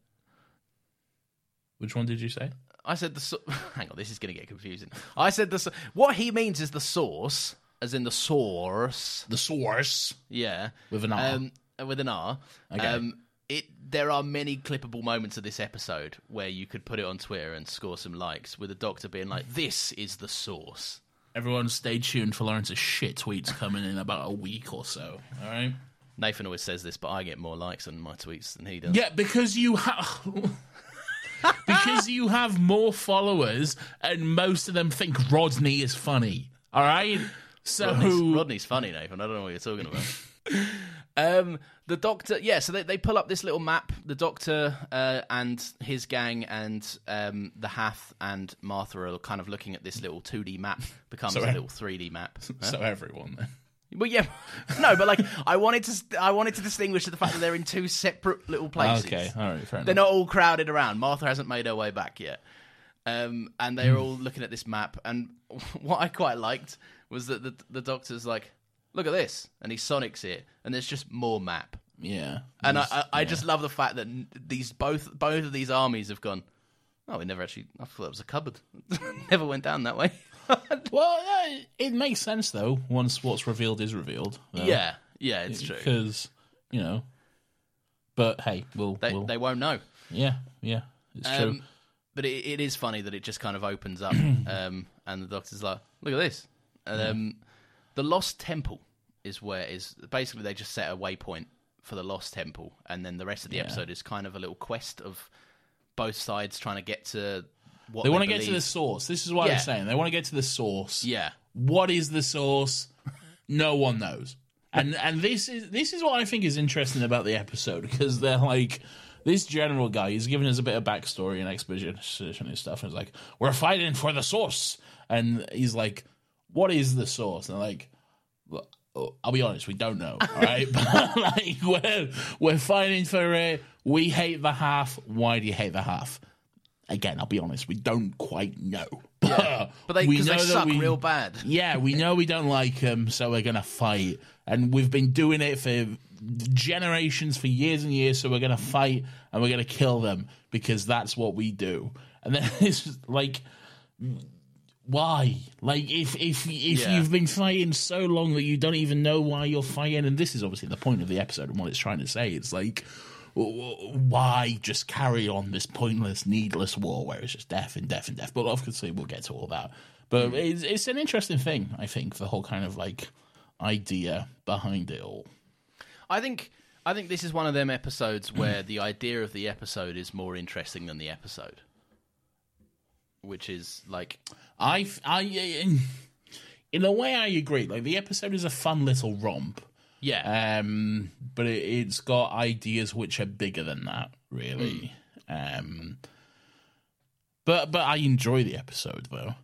Which one did you say? I said the. So- Hang on, this is going to get confusing. I said the. so- What he means is the source, as in the source. The source Yeah, with an R. um, with an R. Okay. Um, it there are many clippable moments of this episode where you could put it on Twitter and score some likes with the doctor being like, "This is the source." Everyone, stay tuned for Laurence's shit tweets coming in about a week or so. All right. Nathan always says this, but I get more likes on my tweets than he does. Yeah, because you have because you have more followers, and most of them think Rodney is funny. All right, so Rodney's, Rodney's funny, Nathan. I don't know what you're talking about. um, the doctor, yeah. So they, they pull up this little map. The doctor uh, and his gang and um, the Hath and Martha are kind of looking at this little 2D map. Becomes So- a little 3D map. so everyone. Then. Well, yeah, no, but like I wanted to, I wanted to distinguish the fact that they're in two separate little places. Okay, all right, fair They're not all crowded around. Martha hasn't made her way back yet. Um, and they're all looking at this map. And what I quite liked was that the, the doctor's like, look at this. And he sonics it. And there's just more map. Yeah, And I, I, I just love the fact that these both both of these armies have gone, oh, we never actually, I thought it was a cupboard. never went down that way. well, yeah, it makes sense though. Once what's revealed is revealed. though. yeah, yeah, it's true. because you know. But hey, we'll, They, we'll they won't know. yeah, yeah, it's true. Um, but it, it is funny that it just kind of opens up, um, and the doctor's like, "Look at this." And, um, the Lost Temple is where is basically they just set a waypoint for the Lost Temple, and then the rest of the Yeah. episode is kind of a little quest of both sides trying to get to what They they want to get to the source. This is what Yeah. I'm saying. They want to get to the source. Yeah, What is the source? No one knows. And and this is this is what I think is interesting about the episode because they're like this general guy. He's giving us a bit of backstory and exposition and stuff. And it's like we're fighting for the source, and he's like, "What is the source?" And they're like, I'll be honest, we don't know. right? but like we're we're fighting for it. We hate the Hath. Why do you hate the Hath? Again, I'll be honest, we don't quite know. But, but they we they know that suck we- real bad. yeah, we know we don't like them, so we're gonna fight, and we've been doing it for generations, for years and years. So we're gonna fight, and we're gonna kill them because that's what we do. And then it's like, why? Like, if if if Yeah. you've been fighting so long that you don't even know why you're fighting, and this is obviously the point of the episode and what it's trying to say. It's like. Why just carry on this pointless, needless war where it's just death and death and death? But obviously, we'll get to all that. But hmm. it's, it's an interesting thing, I think, the whole kind of like idea behind it all. I think I think this is one of them episodes where the idea of the episode is more interesting than the episode, which is like I, I, in, in a way, I agree. Like the episode is a fun little romp, yeah. um, but it, it's got ideas which are bigger than that, really. Um, but but I enjoy the episode though.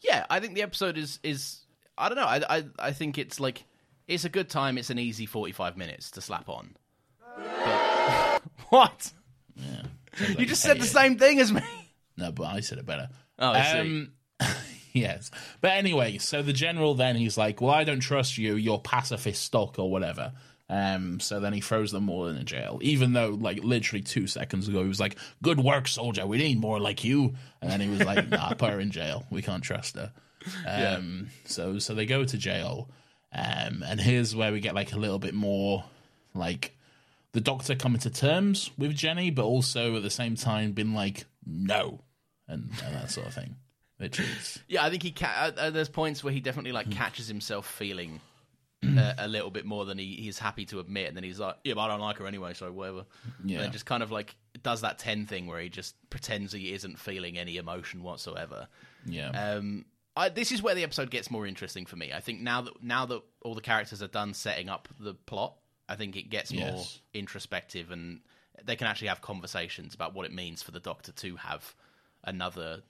Yeah, I think the episode is is I don't know. I I I think it's like it's a good time. It's an easy forty five minutes to slap on. But, what? You just said the same thing as me. No, but I said it better. Oh, I see. Um, yes. But anyway, so the general then he's like, Well, I don't trust you, you're pacifist stock or whatever. Um, so then he throws them all in a jail, even though, like, literally two seconds ago, he was like, Good work, soldier, we need more like you. And then he was like, Nah, put her in jail. We can't trust her. Um, so, so they go to jail. Um, and here's where we get, like, a little bit more, like, the doctor coming to terms with Jenny, but also at the same time been like, No, and, and that sort of thing. Which is Yeah, I think he ca- uh, there's points where he definitely like catches himself feeling uh, a little bit more than he, he's happy to admit, and then he's like, "Yeah, but I don't like her anyway, so whatever." Yeah. and then just kind of like does that ten thing where he just pretends he isn't feeling any emotion whatsoever. Yeah. Um, I, this is where the episode gets more interesting for me. I think now that now that all the characters are done setting up the plot, I think it gets more Yes. introspective, and they can actually have conversations about what it means for the Doctor to have another,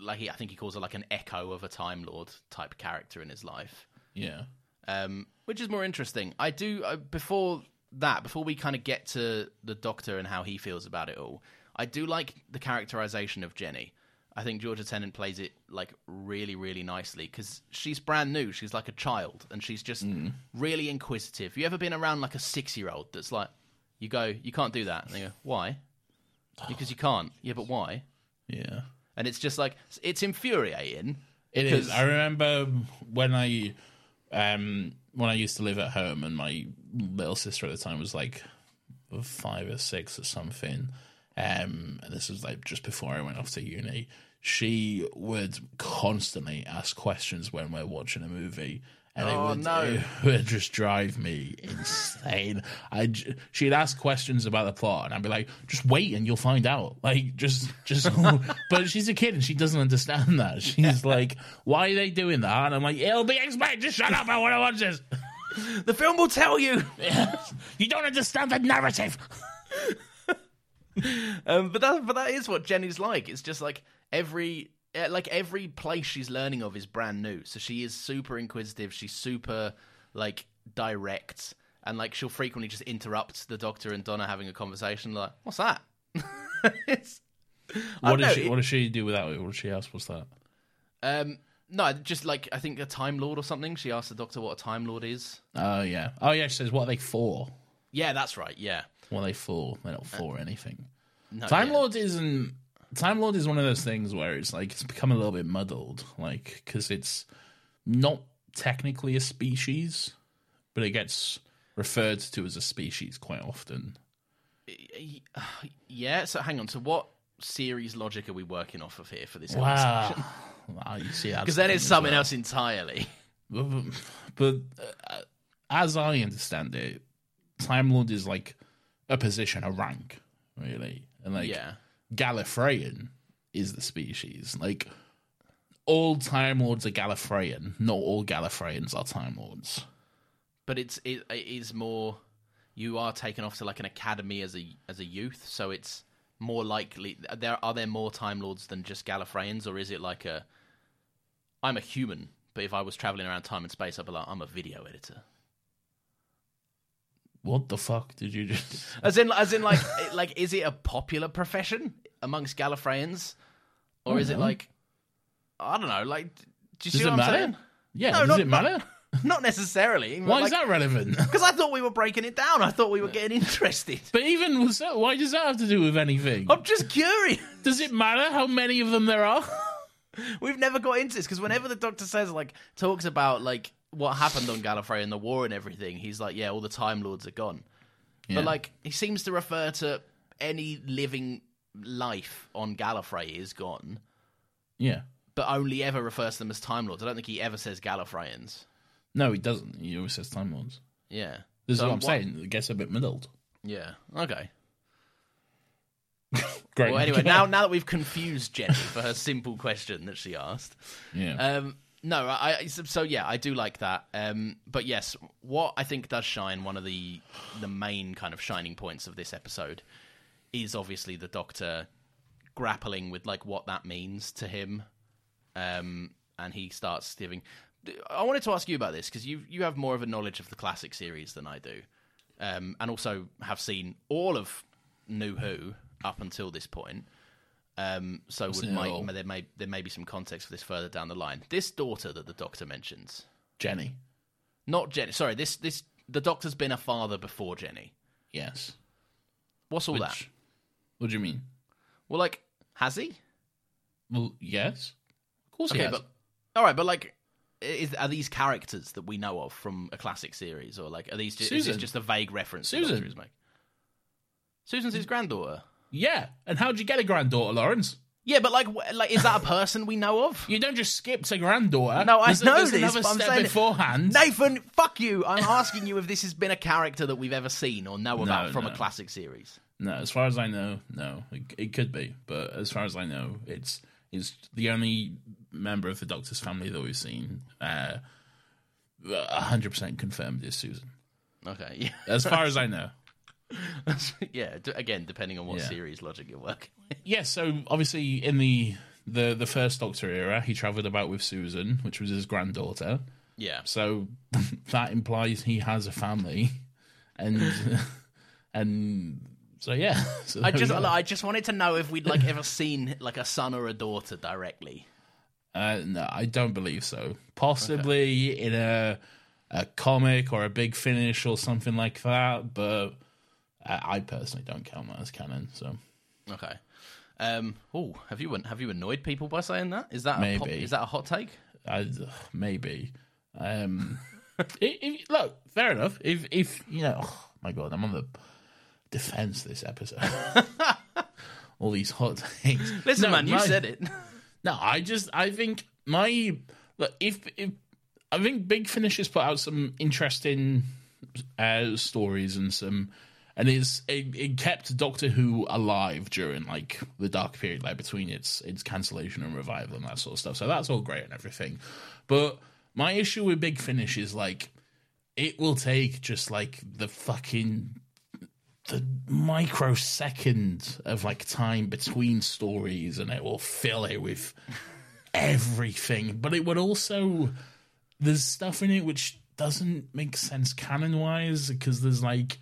like he, I think he calls it like an echo of a Time Lord type character in his life yeah. um, which is more interesting. I do uh, before that, before we kind of get to the Doctor and how he feels about it all. I do like the characterization of Jenny. I think Georgia Tennant plays it like really, really nicely because she's brand new. She's like a child, and she's just really inquisitive. You ever been around like a six-year-old that's like, you go, you can't do that, and they go, why? Because you can't. Yeah, but why? Yeah. And it's just like it's infuriating. It is. I remember when I um when I used to live at home and my little sister at the time was like five or six or something. Um and this was like just before I went off to uni. She would constantly ask questions when we're watching a movie. And Oh, it would, no. it would just drive me insane. I she'd ask questions about the plot, and I'd be like, "Just wait, and you'll find out." Like, just, just. but she's a kid, and she doesn't understand that. She's like, "Why are they doing that?" And I'm like, "It'll be explained. Just shut up. I want to watch this." The film will tell you. you don't understand the narrative. Um, but that but that is what Jenny's like. It's just like every like every place she's learning of is brand new. So she is super inquisitive. She's super like direct, and like she'll frequently just interrupt the Doctor and Donna having a conversation. Like, what's that? What does she? it- What does she do with that? What does she ask? What's that? um, no, just like I think a Time Lord or something. She asked the Doctor what a Time Lord is. Oh yeah. Oh yeah. She says, "What are they for? Yeah, that's right. Yeah, What are they for? They're not for anything." no, Time yeah. Lord isn't. Time Lord is one of those things where it's like it's become a little bit muddled, like because it's not technically a species, but it gets referred to as a species quite often. Yeah. So hang on. So what series logic are we working off of here for this? Wow, wow you see, Because then it's something else entirely. But, but uh, as I understand it, Time Lord is like a position, a rank, really, and like yeah. Gallifreyan is the species. Like all Time Lords are Gallifreyan. Not all Gallifreyans are Time Lords. but it's it, it is more you are taken off to like an academy as a as a youth so it's more likely there are there more time lords than just gallifreyans or is it like a i'm a human but if i was traveling around time and space i'd be like i'm a video editor What the fuck did you just? as in as in like like is it a popular profession amongst gallifreyans or is it like i don't know like do you Does see it what i'm matter? saying Yeah, No, does not- it matter? not necessarily Why is that relevant? because i thought we were breaking it down i thought we were getting interested but even so, why does that have to do with anything? i'm just curious Does it matter how many of them there are? We've never got into this because whenever the Doctor says like talks about like what happened on Gallifrey and the war and everything, he's like, yeah, all the Time Lords are gone. Yeah. But like he seems to refer to any living life on Gallifrey is gone, yeah. but only ever refers to them as Time Lords. I don't think he ever says Gallifreyans. No, he doesn't. He always says Time Lords. Yeah, This is what I'm saying. It gets a bit muddled. Yeah. Okay. Great. Well, anyway, now now that we've confused Jenny for her simple question that she asked, yeah. Um, no, I, so yeah, I do like that. Um, but yes, what I think does shine, one of the the main kind of shining points of this episode, is obviously the Doctor grappling with like what that means to him, um, and he starts giving. I wanted to ask you about this because you you have more of a knowledge of the classic series than I do, um, and also have seen all of New Who up until this point. Um, so would seen it might, there may there may be some context for this further down the line. This daughter that the Doctor mentions, Jenny. not Jenny. Sorry, this this the Doctor's been a father before Jenny. Yes. What's all Which, that? What do you mean? Well, like has he? Well, yes. Of course he Okay, has. but all right, but like, is are these characters that we know of from a classic series, or like are these just, is this just a vague reference? the Susan. Doctor is making? Susan's his granddaughter. Yeah. And how'd you get a granddaughter, Laurence? Yeah, but like, wh- like, is that a person we know of? You don't just skip to granddaughter. No, I There's know there's this. Another but I'm step saying beforehand. Nathan, fuck you. I'm asking you if this has been a character that we've ever seen or know about from no. a classic series. No, as far as I know, no. It, it could be, but as far as I know, it's it's the only member of the Doctor's family that we've seen. Uh, hundred percent confirmed is Susan. Okay, yeah, As far as I know. yeah. d- Again, depending on what Yeah. series logic you're working with. Yeah, so obviously in the the the first Doctor era, he travelled about with Susan, which was his granddaughter. Yeah, So that implies he has a family, and and so yeah. So I there we just, go. I just wanted to know if we'd like ever seen like a son or a daughter directly. Uh, no, I don't believe so. Possibly in a a comic or a big finish or something like that, but I, I personally don't count that as canon. So Okay. Um. Oh, have you have you annoyed people by saying that? Is that a pop, Maybe. is that a hot take? I, ugh, maybe. Um, if, if, look, fair enough. If if you know, oh my god, I'm on the defense this episode. All these hot takes. Listen, No, man, you my- said it. No, I just I think my look if if I think Big Finish has put out some interesting uh, stories and some and it's it, it kept Doctor Who alive during like the dark period like between its its cancellation and revival and that sort of stuff. So that's all great and everything. But my issue with Big Finish is like it will take just like the fucking the microsecond of like time between stories and it will fill it with everything but it would also there's stuff in it which doesn't make sense canon wise because there's like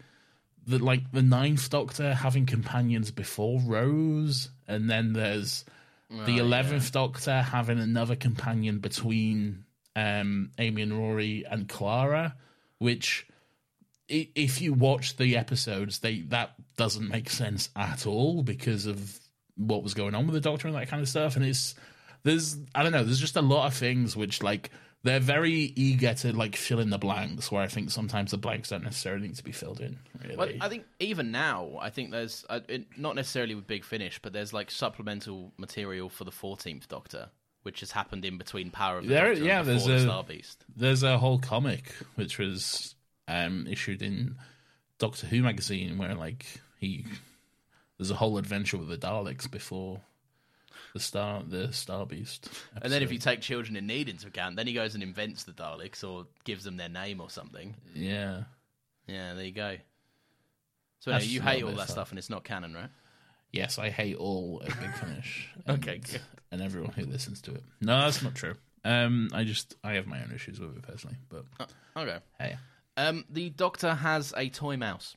the like the ninth doctor having companions before rose and then there's the 11th doctor having another companion between um amy and rory and clara which if you watch the episodes, they that doesn't make sense at all because of what was going on with the Doctor and that kind of stuff. And it's there's I don't know, there's just a lot of things which like they're very eager to like fill in the blanks. Where I think sometimes the blanks don't necessarily need to be filled in. Really, Well, I think even now, I think there's uh, it, not necessarily with Big Finish, but there's like supplemental material for the Fourteenth Doctor, which has happened in between Power of the There- Doctor yeah, and there's the a- Star Beast. there's a whole comic which was um issued in Doctor Who magazine where like he there's a whole adventure with the Daleks before the star the Star Beast. And then if you take Children in Need into account, then he goes and invents the Daleks or gives them their name or something. yeah. Yeah, there you go. So anyway, you hate all that fun. stuff, and it's not canon, right? Yes, I hate all a Big Finish. Okay, and, good. and everyone who listens to it. No, that's not true. Um, I just I have my own issues with it personally, but Okay. hey, Um, the Doctor has a toy mouse.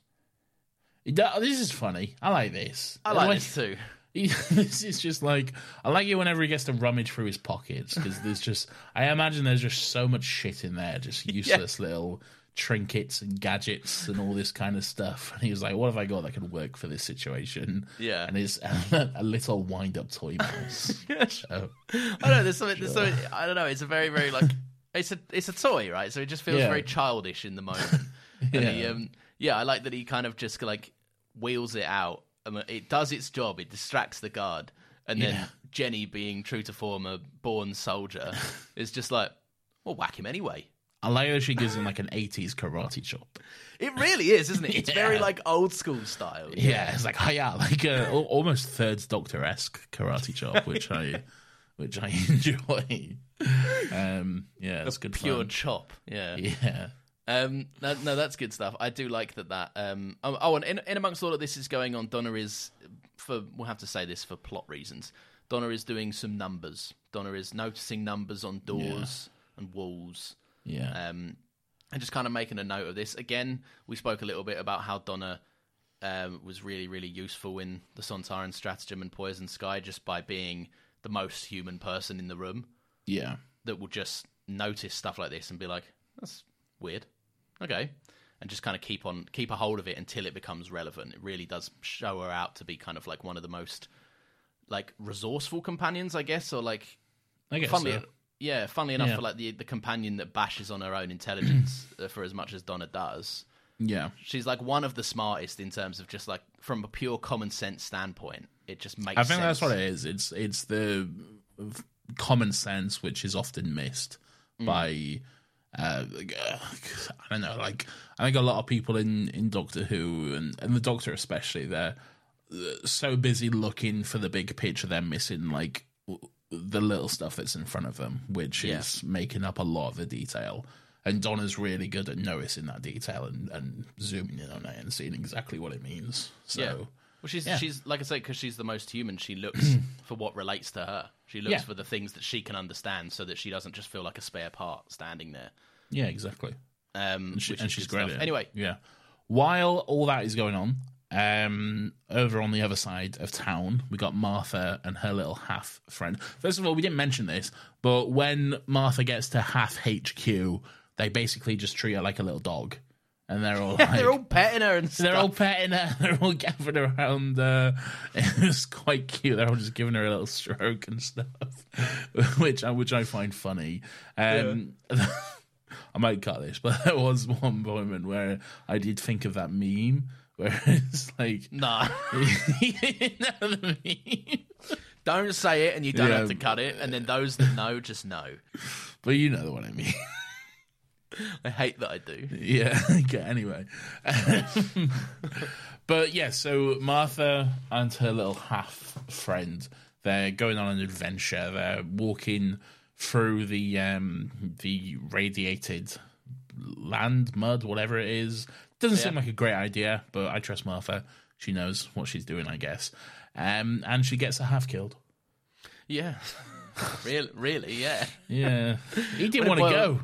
This is funny. I like this. I like this too. This is just like I like it whenever he gets to rummage through his pockets because there's just I imagine there's just so much shit in there, just useless little trinkets and gadgets and all this kind of stuff. And he was like, "What have I got that could work for this situation?" Yeah. and it's a, a little wind-up toy mouse. So, I don't know. There's something. There's something. I don't know. It's a very, very like. It's a. It's a toy, right? So it just feels Yeah. very childish in the moment. And he, Yeah. um, yeah, I like that he kind of just like wheels it out. And it does its job. It distracts the guard, and then Yeah. Jenny, being true to form, a born soldier, is just like, well, whack him anyway. I like that she gives him like an '80s karate chop. It really is, isn't it? It's very like old school style. Yeah, it's like oh yeah, like uh, al- almost Third Doctor esque karate chop, which I which I enjoy. Um, yeah, it's good Pure fun. chop. Yeah. Yeah, Um, no, no, that's good stuff. I do like that. That um, oh, oh, and in, in amongst all of this is going on, Donna is for we'll have to say this for plot reasons. Donna is doing some numbers. Donna is noticing numbers on doors and walls, yeah, um, and just kind of making a note of this. Again, we spoke a little bit about how Donna um, was really, really useful in the Sontaran stratagem and Poison Sky, just by being the most human person in the room yeah. that will just notice stuff like this and be like, "That's weird." Okay, and just kind of keep on keep a hold of it until it becomes relevant. It really does show her out to be kind of like one of the most like resourceful companions, I guess, or like I guess funnily, so. yeah, funnily enough, Yeah. for like the the companion that bashes on her own intelligence uh, for as much as Donna does. Yeah. She's like one of the smartest in terms of just like from a pure common sense standpoint. It just makes. I think that's what it is. It's it's the common sense which is often missed by uh, I don't know. Like I think a lot of people in in Doctor Who and and the Doctor especially, they're uh, so busy looking for the big picture, they're missing like the little stuff that's in front of them, which Yeah. is making up a lot of the detail. And Donna's really good at noticing that detail and, and zooming in on it and seeing exactly what it means. So Yeah. Well, she's Yeah. she's like I say because she's the most human. She looks for what relates to her. She looks for the things that she can understand, so that she doesn't just feel like a spare part standing there. Yeah, exactly. Um, and, she, and she's great. Anyway, yeah. While all that is going on, um, over on the other side of town, we got Martha and her little Hath friend. First of all, we didn't mention this, but when Martha gets to Hath HQ, they basically just treat her like a little dog, and they're all like, they're all petting her and stuff. they're all petting her. They're all gathered around. Uh, it was quite cute. They're all just giving her a little stroke and stuff, which I which I find funny. Um, I might cut this, but there was one moment where I did think of that meme where it's like, Nah, you know the meme? don't say it, and you don't Yeah. have to cut it. And then those that know just know. but you know what I mean. I hate that I do. Yeah. Okay. Anyway, but yeah. So Martha and her little Hath friend, they're going on an adventure. They're walking through the um the radiated land, mud, whatever it is. Doesn't seem like a great idea, but I trust Martha. She knows what she's doing, I guess. Um, and she gets a Hath killed. Yeah, really, really, yeah, Yeah, he didn't want to go.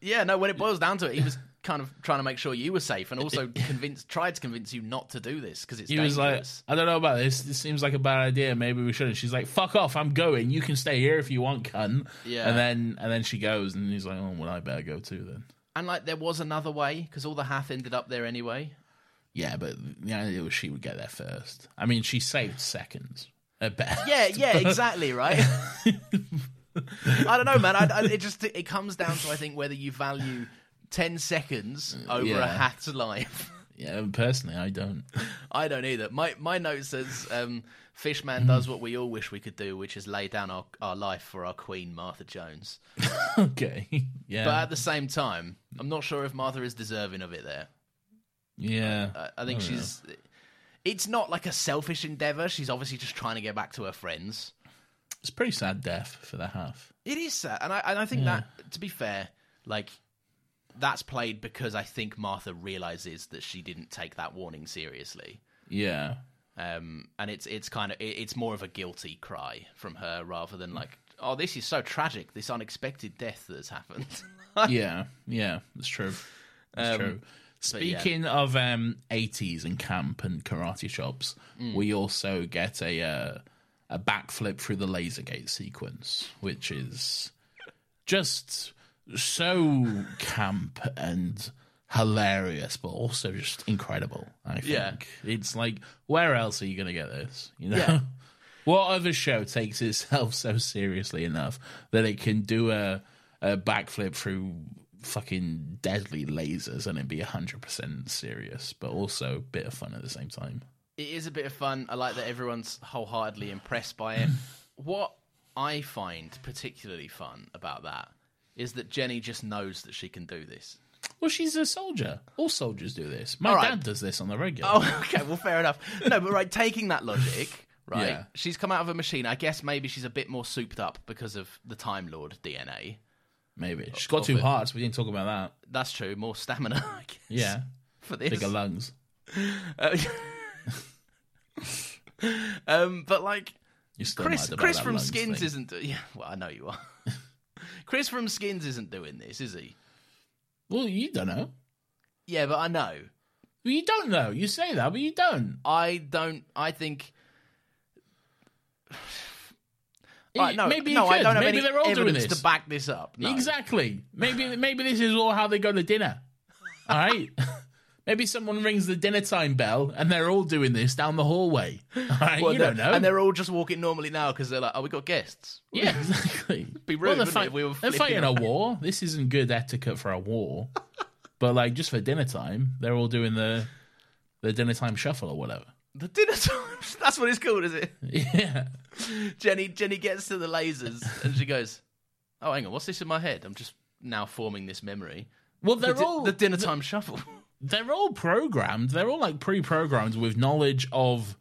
yeah. No, when it boils down to it, he was kind of trying to make sure you were safe, and also convinced, tried to convince you not to do this because it's He dangerous. was like, I don't know about this. This seems like a bad idea. Maybe we shouldn't. She's like, fuck off. I'm going. You can stay here if you want, cunt. Yeah. And then and then she goes, and he's like, oh, well, I better go too then. and like there was another way because all the Hath ended up there anyway. Yeah, but the idea was she would get there first. I mean, she saved seconds at best. Yeah, yeah, exactly, right. I don't know, man. I, I, it just it comes down to I think whether you value ten seconds over Yeah. a Hath's life. Yeah, personally, I don't. I don't either. My my note says um, Fishman does what we all wish we could do, which is lay down our, our life for our queen, Martha Jones. okay. Yeah. But at the same time, I'm not sure if Martha is deserving of it there. yeah. I, I think know. she's. It's not like a selfish endeavor. She's obviously just trying to get back to her friends. It's a pretty sad death for the Hath. It is sad, and I and I think Yeah. that to be fair, like that's played because I think Martha realizes that she didn't take that warning seriously. Yeah. Um, and it's it's kind of it's more of a guilty cry from her rather than like, oh, this is so tragic, this unexpected death that has happened. yeah, yeah, that's true. That's Um, true. but yeah. Speaking of um, 80s and camp and karate shops, Mm. we also get a uh, a backflip through the laser gate sequence, which is just so camp and hilarious, but also just incredible. I think Yeah. it's like, where else are you going to get this? You know. Yeah. What other show takes itself so seriously enough that it can do a, a backflip through fucking deadly lasers and it'd be 100% serious, but also a bit of fun at the same time? it is a bit of fun. I like that everyone's wholeheartedly impressed by it. what I find particularly fun about that is that Jenny just knows that she can do this. Well, she's a soldier. All soldiers do this. My All right. dad does this on the regular. Oh, okay. Well, fair enough. No, but right, taking that logic, right? Yeah. She's come out of a machine. I guess maybe she's a bit more souped up because of the Time Lord DNA. Maybe. She's got Of two it. hearts. We didn't talk about that. That's true. More stamina, I guess. Yeah. For this. Bigger lungs. Uh, um, but like You're still Chris, mad about Chris that from lungs Skins thing. isn't. Yeah, well, I know you are. Chris from Skins isn't doing this, is he? Well, you don't know. Yeah, but I know. Well, you don't know. You say that, but you don't. I don't. I think. Right, no, maybe no, I don't have maybe any they're all doing this. to back this up. No. Exactly. Maybe maybe this is all how they go to dinner. All right. maybe someone rings the dinner time bell and they're all doing this down the hallway. Well, you don't know. And they're all just walking normally now because they're like, "Oh, we got guests." yeah, exactly. Be rude, well, they're, it, fight- if we were they're fighting a war. This isn't good etiquette for a war. But like just for dinner time, they're all doing the the dinner time shuffle or whatever. The dinner time. That's what it's called, is it? Yeah. Jenny Jenny gets to the lasers and she goes, "Oh, hang on, what's this in my head? I'm just now forming this memory." Well, they're di- all the dinner time shuffle. They're all programmed. They're all like pre-programmed with knowledge of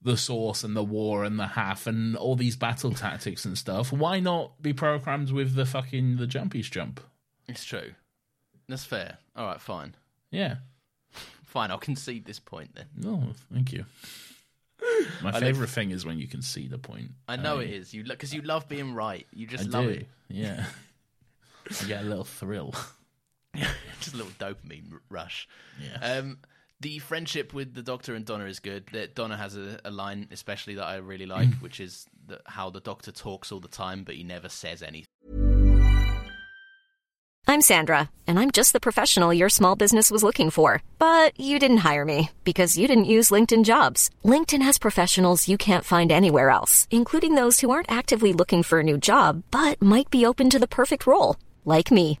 the source and the war and the Hath and all these battle tactics and stuff. Why not be programmed with the fucking the jumpies jump? It's true. That's fair. All right, fine. Yeah. Fine, I'll concede this point then. No, thank you. My I favorite thing is when you can see the point. I know um, it is. You because you love being right. You I just love do. it. Yeah. I get a little thrill. just a little dopamine rush. Yeah. Um, the friendship with the Doctor and Donna is good. That Donna has a, a line especially that I really like, which is that how the Doctor talks all the time, but he never says anything. I'm Sandra, and I'm just the professional your small business was looking for. But you didn't hire me because you didn't use LinkedIn jobs. LinkedIn has professionals you can't find anywhere else, including those who aren't actively looking for a new job but might be open to the perfect role, like me.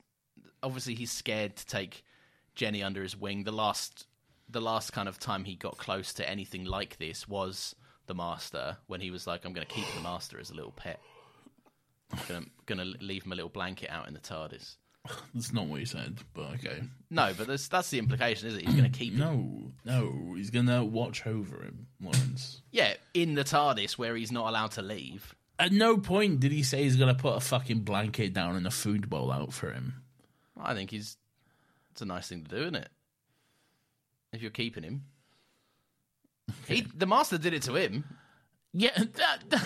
obviously he's scared to take Jenny under his wing. The last the last kind of time he got close to anything like this was the Master when he was like, "I'm going to keep the Master as a little pet." Gonna, gonna leave him a little blanket out in the TARDIS. That's not what he said, but okay. No, but that's that's the implication, is it? He's going to keep him. No, no, he's gonna watch over him, Laurence. Yeah, in the TARDIS where he's not allowed to leave. At no point did he say he's gonna put a fucking blanket down and a food bowl out for him. I think he's. It's a nice thing to do, isn't it? If you're keeping him, he the master did it to him. Yeah, that,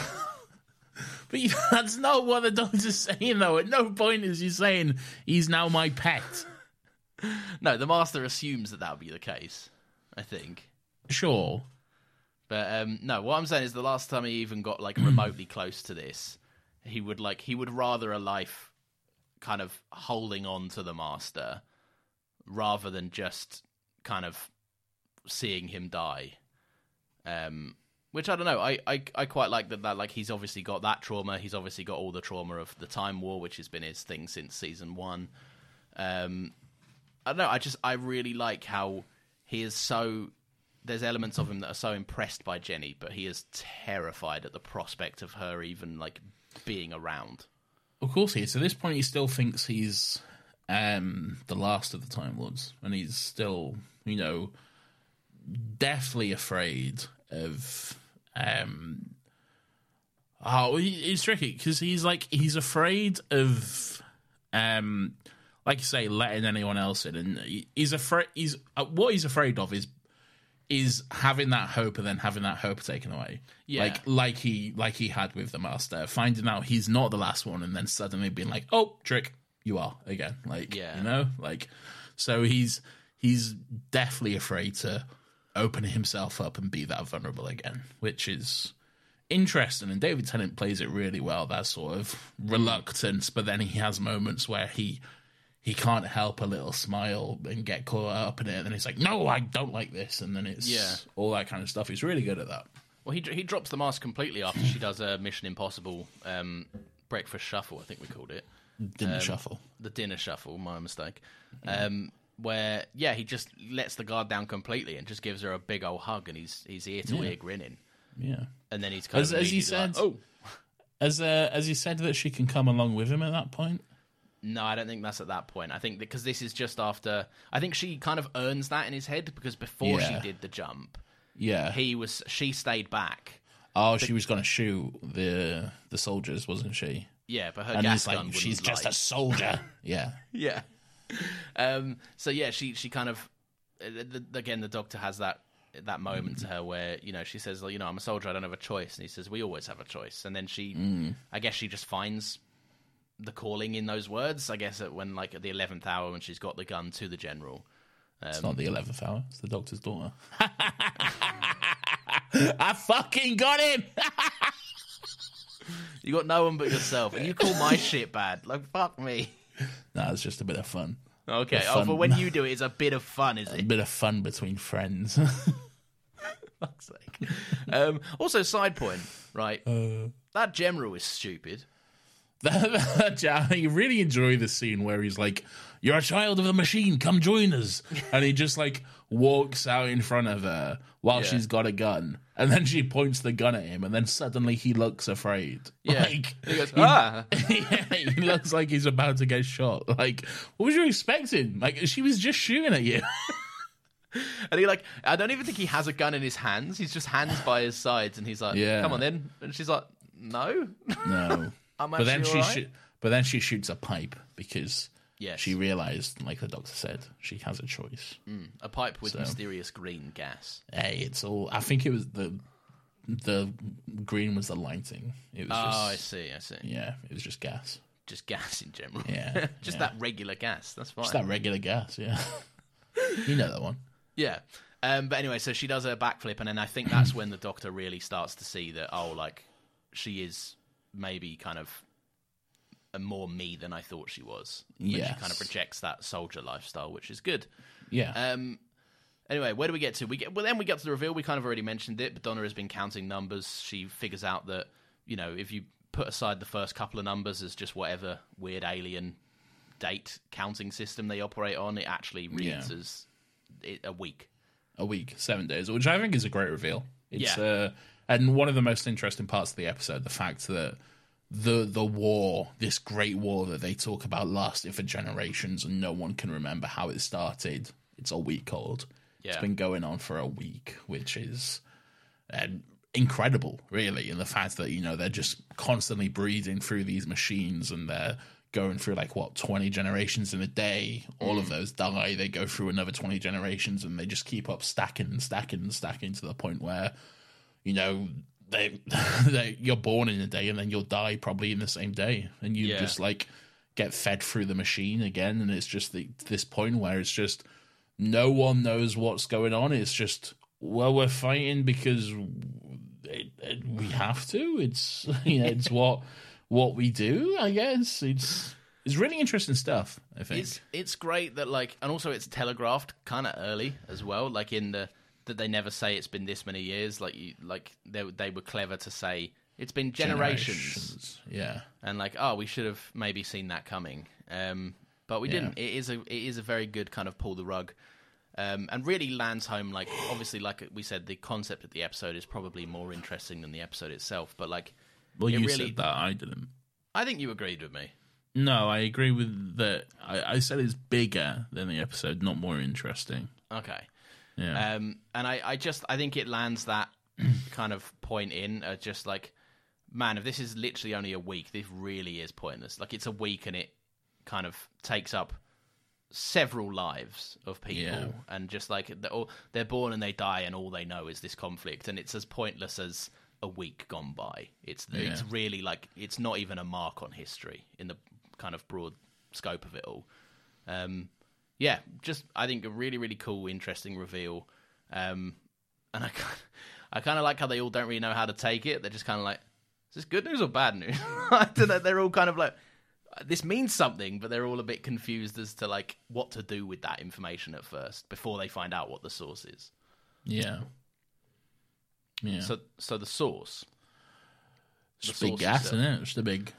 but you, that's not what the doctor's saying, though. At no point is he saying he's now my pet. No, the master assumes that that would be the case. I think, Sure, but um, no. What I'm saying is, the last time he even got like remotely close to this, he would like he would rather a life kind of holding on to the master rather than just kind of seeing him die. Um, which I don't know. I, I I quite like that. That like he's obviously got that trauma. He's obviously got all the trauma of the Time War, which has been his thing since season one. Um, I don't know. I just I really like how he is so. There's elements of him that are so impressed by Jenny, but he is terrified at the prospect of her even like being around. Of course he is. At this point, he still thinks he's um, the last of the Time Lords, and he's still, you know, deathly afraid of. Um, oh, it's tricky because he's like he's afraid of, um, like you say, letting anyone else in, and he's afraid. He's uh, what he's afraid of is is having that hope and then having that hope taken away. Yeah. Like like he like he had with the master, finding out he's not the last one and then suddenly being like, "Oh, trick, you are again." Like, Yeah. you know? Like so he's he's deathly afraid to open himself up and be that vulnerable again, which is interesting and David Tennant plays it really well that sort of reluctance, but then he has moments where he he can't help a little smile and get caught up in it. And then he's like, "No, I don't like this," and then it's Yeah. all that kind of stuff. He's really good at that. Well, he he drops the mask completely after she does a Mission Impossible um, breakfast shuffle. I think we called it Didn't shuffle. the dinner shuffle. My mistake. Um, where yeah, he just lets the guard down completely and just gives her a big old hug, and he's he's ear to ear grinning. Yeah, And then he's kind as of as you immediately said, like, oh as uh, as you said that she can come along with him at that point. No, I don't think that's at that point. I think because this is just after. I think she kind of earns that in his head because before Yeah. she did the jump, Yeah, he was she stayed back. Oh, she was going to shoot the the soldiers, wasn't she? Yeah, but her And gas he's like, gun wouldn't she's just light. a soldier. yeah. yeah. Um, so yeah, she she kind of uh, the, the- again the doctor has that that moment to her where you know she says, well, you know, I'm a soldier, I don't have a choice, and he says, we always have a choice, and then she, I guess she just finds the calling in those words. I guess when like at the eleventh hour when she's got the gun to the general. It's not the eleventh hour. It's the doctor's daughter. I fucking got him. You got no one but yourself, and you call my shit bad. Like fuck me. no, it's just a bit of fun. Okay, oh, fun- but when you do it, it's a bit of fun, is A it? A bit of fun between friends. fuck's sake. Um, also, side point, right? Uh. that general is stupid. I really enjoy the scene where he's like, "You're a child of the machine. Come join us," and he just like walks out in front of her while Yeah. she's got a gun, and then she points the gun at him, and then suddenly he looks afraid. Yeah. Like, He goes, ah. yeah, he looks like he's about to get shot. Like, what was you expecting? Like, she was just shooting at you. And he like, I don't even think he has a gun in his hands. He's just hands by his sides, and he's like, Yeah. "Come on, then." And she's like, "No." No, I'm but then she, alright. shoo- but then she shoots a pipe because Yes. she realized, like the doctor said, she has a choice. A pipe with So. mysterious green gas. Hey, it's all. I think it was the the green was the lighting. It was Oh, just I see. I see. yeah, it was just gas. Just gas in general. Yeah, just yeah. that regular gas. That's fine. Just that regular gas. Yeah, you know that one. Yeah. Um, but anyway, so she does her backflip, and then I think that's when the doctor really starts to see that, oh, like, she is maybe kind of a more me than I thought she was. Yeah, She kind of rejects that soldier lifestyle, which is good. Yeah, Um, anyway, where do we get to? We get well. Then we get to the reveal. We kind of already mentioned it. But Donna has been counting numbers. She figures out that you know if you put aside the first couple of numbers as just whatever weird alien date counting system they operate on, it actually reads Yeah. as a week. a week, seven days, which I think is a great reveal. It's Yeah. uh, and one of the most interesting parts of the episode, the fact that the the war, this great war that they talk about, lasted for generations, and no one can remember how it started. It's a week old. It's been going on for a week, which is uh, incredible, really. And the fact that you know they're just constantly breathing through these machines, and they're going through like what 20 generations in a day all of those die they go through another 20 generations and they just keep up stacking and stacking and stacking to the point where you know they, they you're born in a day and then you'll die probably in the same day. And you Yeah. just like get fed through the machine again. And it's just the, this point where it's just no one knows what's going on. It's just well we're fighting because it, it, we have to. It's you know it's what what we do i guess. It's it's really interesting stuff i think. It's it's great that like, and also it's telegraphed kind of early as well. Like in the that they never say it's been this many years. Like you, like they they were clever to say it's been generations. yeah and like oh we should have maybe seen that coming um but we Yeah. didn't it is a it is a very good kind of pull the rug um and really lands home like obviously like we said the concept of the episode is probably more interesting than the episode itself but like well you really said that i didn't i think you agreed with me No, I agree with that. I, I said it's bigger than the episode, not more interesting. okay Yeah, um and i i just i think it lands that kind of point in uh, just like man if this is literally only a week this really is pointless. Like it's a week and it kind of takes up several lives of people Yeah. and just like they're, all, they're born and they die and all they know is this conflict and it's as pointless as a week gone by. It's it's really like it's not even a mark on history in the kind of broad scope of it all. Um yeah just i think a really really cool interesting reveal um and i kind i kind of like how they all don't really know how to take it they're just kind of like is this good news or bad news i don't know they're all kind of like this means something, but they're all a bit confused as to like what to do with that information at first before they find out what the source is. yeah, yeah. So, so the source, just the big gas, isn't it? Just a big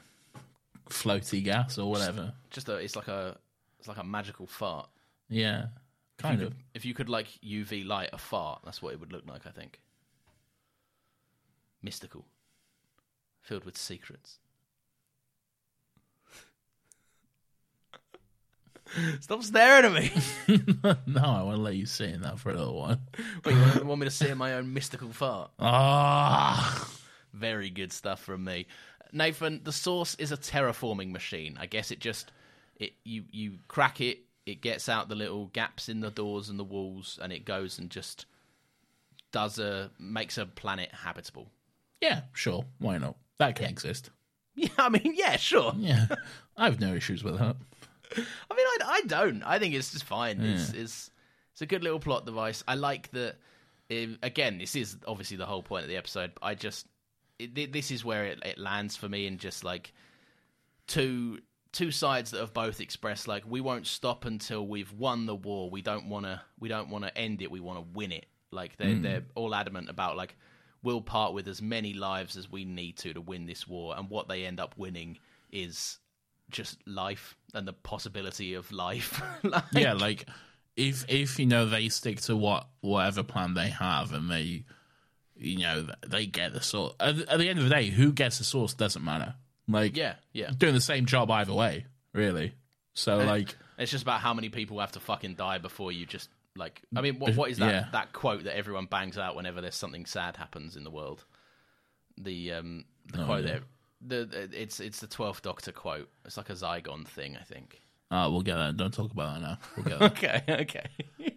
floaty gas or whatever. just a, it's like a, it's like a magical fart. Yeah, kind if of. Could, if you could like UV light a fart, that's what it would look like. I think. Mystical, filled with secrets. Stop staring at me. no, I want to let you sit in that for a little while. Wait, you want, want me to see my own mystical fart? Ah, Very good stuff from me. Nathan, the source is a terraforming machine. I guess it just it you you crack it, it gets out the little gaps in the doors and the walls, and it goes and just does a makes a planet habitable. Yeah, sure. Why not? That can exist. Yeah, I mean, yeah, sure. Yeah, I have no issues with that. I mean, I, I don't. I think it's just fine. It's, it's it's a good little plot device. I like that. um, again, this is obviously the whole point of the episode. But I just it, this is where it, it lands for me, and just like two two sides that have both expressed like we won't stop until we've won the war. We don't want to. We don't want to end it. We want to win it. Like they're hmm. they're all adamant about like we'll part with as many lives as we need to to win this war, and what they end up winning is just life and the possibility of life. Like- yeah, like if if you know they stick to what whatever plan they have and they you know they get the source at, at the end of the day who gets the source doesn't matter like yeah, yeah. doing the same job either way really so like It's just about how many people have to fucking die before you just like. I mean, what, what is that Yeah. that quote that everyone bangs out whenever there's something sad happens in the world? The um the quote there. The, the it's it's the twelfth Doctor quote. It's like a Zygon thing, I think. uh, we'll get that don't talk about that now we'll get that Okay, okay.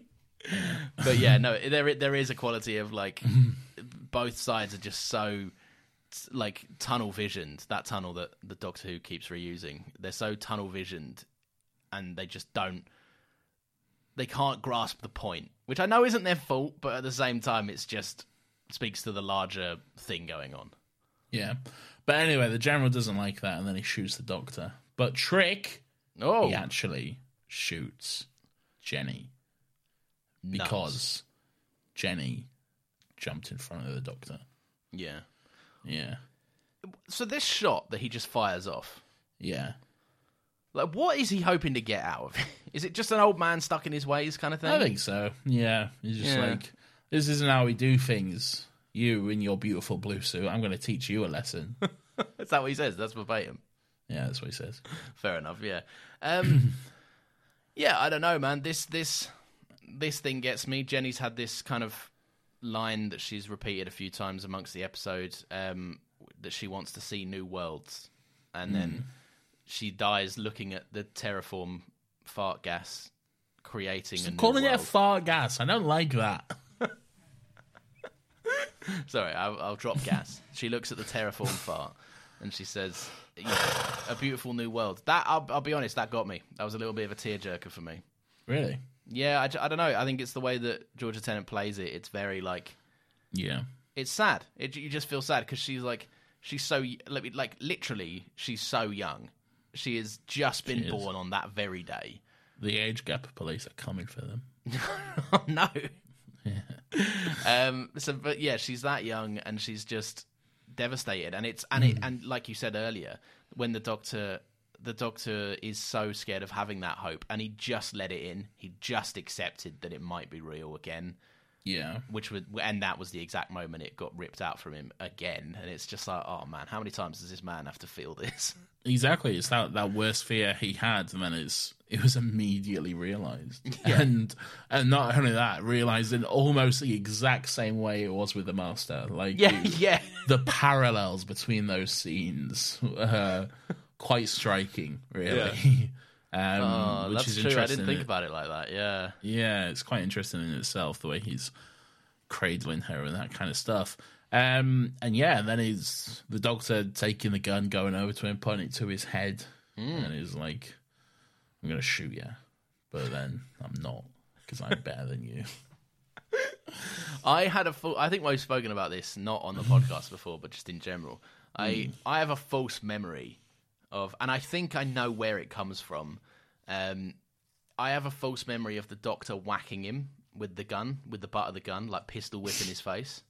but yeah, no, there there is a quality of like both sides are just so like tunnel visioned. That tunnel that the Doctor Who keeps reusing, they're so tunnel visioned, and they just don't. They can't grasp the point, which I know isn't their fault, but at the same time, it's just speaks to the larger thing going on. yeah but anyway the general doesn't like that and then he shoots the doctor but trick Oh, he actually shoots Jenny nuts. because Jenny jumped in front of the doctor yeah. Yeah So this shot that he just fires off, yeah Like, what is he hoping to get out of it? Is it just an old man stuck in his ways kind of thing? I think so. Yeah. He's just Yeah. like, this isn't how we do things. You in your beautiful blue suit. I'm going to teach you a lesson. Is that what he says? That's verbatim. yeah, that's what he says. Fair enough. Yeah. Um, yeah. I don't know, man. This this this thing gets me. Jenny's had this kind of line that she's repeated a few times amongst the episodes um, that she wants to see new worlds, and then she dies looking at the terraform fart gas creating a new Calling it a fart gas. I don't like that. Sorry, I'll, I'll drop gas. she looks at the terraform fart and she says, yeah, "A beautiful new world." That I'll, I'll be honest, that got me. That was a little bit of a tearjerker for me. Really? Yeah, I, I don't know. I think it's the way that Georgia Tennant plays it. It's very like Yeah. it's sad. It, you just feel sad because she's like she's so like, like literally she's so young. She has just been born on that very day. The age gap police are coming for them. oh no. um. So, but yeah, she's that young, and she's just devastated. And it's and it and like you said earlier, when the doctor, the doctor is so scared of having that hope, and he just let it in. He just accepted that it might be real again, Yeah. which would, and that was the exact moment it got ripped out from him again. And it's just like, oh man, how many times does this man have to feel this? Exactly. It's that, that worst fear he had, and then it's it was immediately realized. And and not only that, realized in almost the exact same way it was with the master. Like yeah, the- yeah. the parallels between those scenes uh, quite striking, really. um, Oh, which that's is true. I didn't think about it like that. Yeah. Yeah, it's quite interesting in itself the way he's cradling her and that kind of stuff. Um, and yeah, and then he's the doctor taking the gun, going over to him, pointing it to his head, Hmm. and he's like, "I'm gonna shoot you," but then I'm not because I'm better than you. I had a full. I think we've spoken about this not on the podcast before, but just in general. I I have a false memory of, and I think I know where it comes from. Um, I have a false memory of the doctor whacking him with the gun, with the butt of the gun, like pistol whipping his face.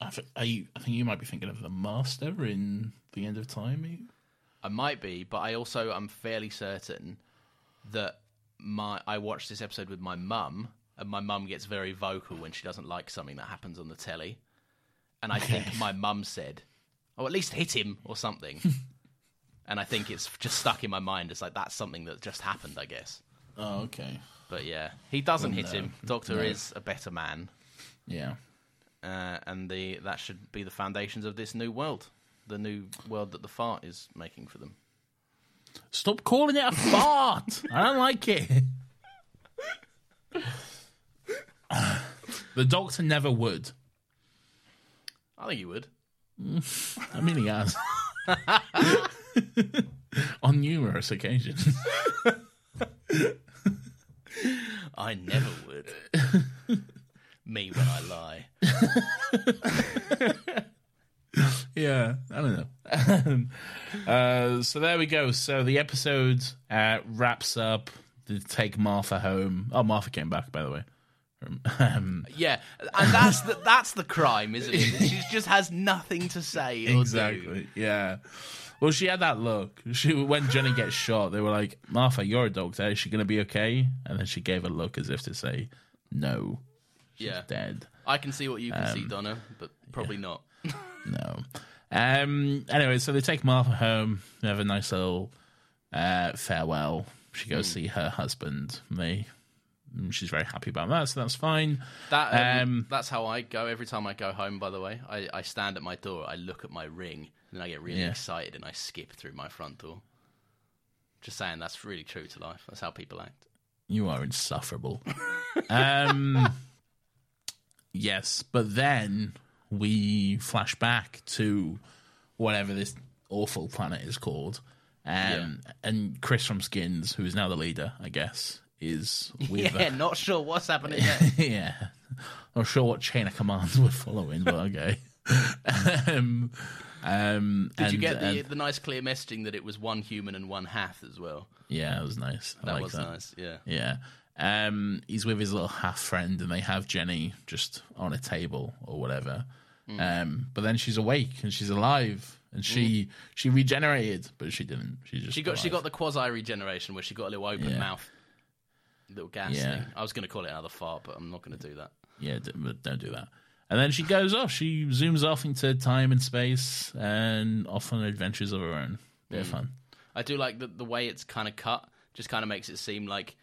I, th- are you, I think you might be thinking of the master in the end of time. maybe? I might be, but I also am fairly certain that my I watched this episode with my mum, and my mum gets very vocal when she doesn't like something that happens on the telly. And I think my mum said, "Oh, at least hit him or something." and I think it's just stuck in my mind. It's like that's something that just happened, I guess. Oh, okay. But yeah, he doesn't hit him. Doctor No. is a better man. Yeah. uh, and the that should be the foundations of this new world, the new world that the fart is making for them. Stop calling it a fart. I don't like it. the doctor never would. I think he would. I mean, he has. On numerous occasions. I never would. Me when I lie. Yeah, I don't know. uh, so there we go. So the episode uh, wraps up. They take Martha home. Oh, Martha came back, by the way. Um, Yeah, and that's the that's the crime, isn't it? She just has nothing to say. Or Do. exactly. Yeah. Well, she had that look. She when Jenny gets shot, they were like, "Martha, you're a doctor. Is she going to be okay?" And then she gave a look as if to say, "No, she's Yeah. dead." I can see what you can see, Donna, but probably not. No. Um. Anyway, so they take Martha home. They have a nice little uh, farewell. She goes Hmm. see her husband. They. She's very happy about that, so that's fine. That um, Um, that's how I go every time I go home. By the way, I, I stand at my door, I look at my ring, and then I get really Yeah. excited and I skip through my front door. Just saying, that's really true to life. That's how people act. You are insufferable. um, yes, but then we flash back to whatever this awful planet is called. Um, And Chris from Skins, who is now the leader, I guess, is with yeah, not sure what's happening there. yeah. Not sure what chain of commands we're following, but okay. um, um, Did you get the and- the nice clear messaging that it was one human and one Hath as well? yeah, it was nice. I That like was that. nice. Yeah. Yeah. Um, he's with his little Hath friend, and they have Jenny just on a table or whatever. Mm. Um, but then she's awake and she's alive, and she she regenerated, but she didn't. She just She got she got the quasi regeneration where she got a little open Yeah. mouth, little gas Yeah. thing. I was going to call it another fart, but I'm not going to do that. yeah, d- but don't do that. And then she goes off. She zooms off into time and space and off on adventures of her own. Bit Mm. fun. I do like the the way it's kind of cut. Just kind of makes it seem like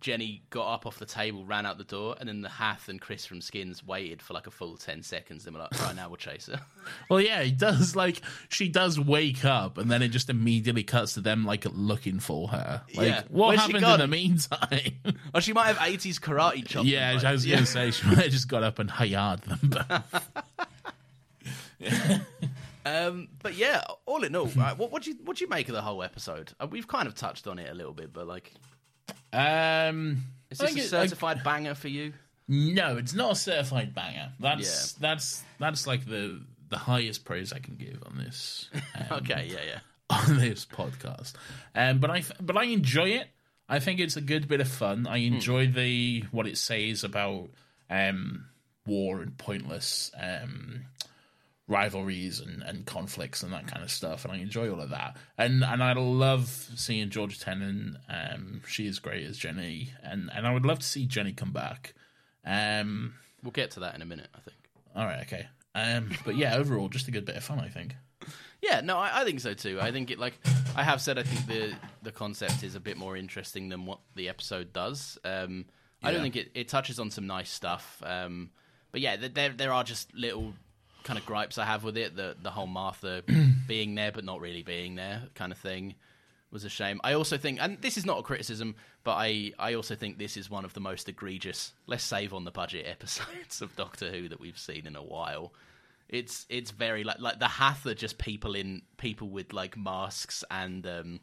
Jenny got up off the table, ran out the door, and then the Hath and Chris from Skins waited for like a full ten seconds. Then we're like, right now we'll chase her. Well, yeah, he does. Like she does wake up, and then it just immediately cuts to them like looking for her. Like, Yeah. what Where's happened in the meantime? or she might have eighties karate chop. Yeah, I was going to say she might have just got up and hayard them. Um, but yeah, all in all, right, what what do you what do you make of the whole episode? Uh, we've kind of touched on it a little bit, but like, um, is this a it- certified banger for you? no, it's not a certified banger. That's that's that's like the the highest praise I can give on this um, Okay, yeah, yeah. on this podcast. Um, but I but I enjoy it. I think it's a good bit of fun. I enjoy the what it says about um, war and pointless um, rivalries and, and conflicts and that kind of stuff. And I enjoy all of that. And and I love seeing George Tennant. Um, she is great as Jenny, and and I would love to see Jenny come back. Um, We'll get to that in a minute, I think. all right, okay. Um, but yeah, overall, just a good bit of fun. I think. Yeah, no, I, I think so too. I think it like I have said. I think the the concept is a bit more interesting than what the episode does. Um, I don't think it, it touches on some nice stuff. Um, but yeah, there there are just little kind of gripes I have with it. The the whole Martha being there but not really being there kind of thing was a shame. I also think, and this is not a criticism, but I I also think this is one of the most egregious. Let's save on the budget episodes of Doctor Who that we've seen in a while. It's it's very like like the Hath are just people in people with like masks and um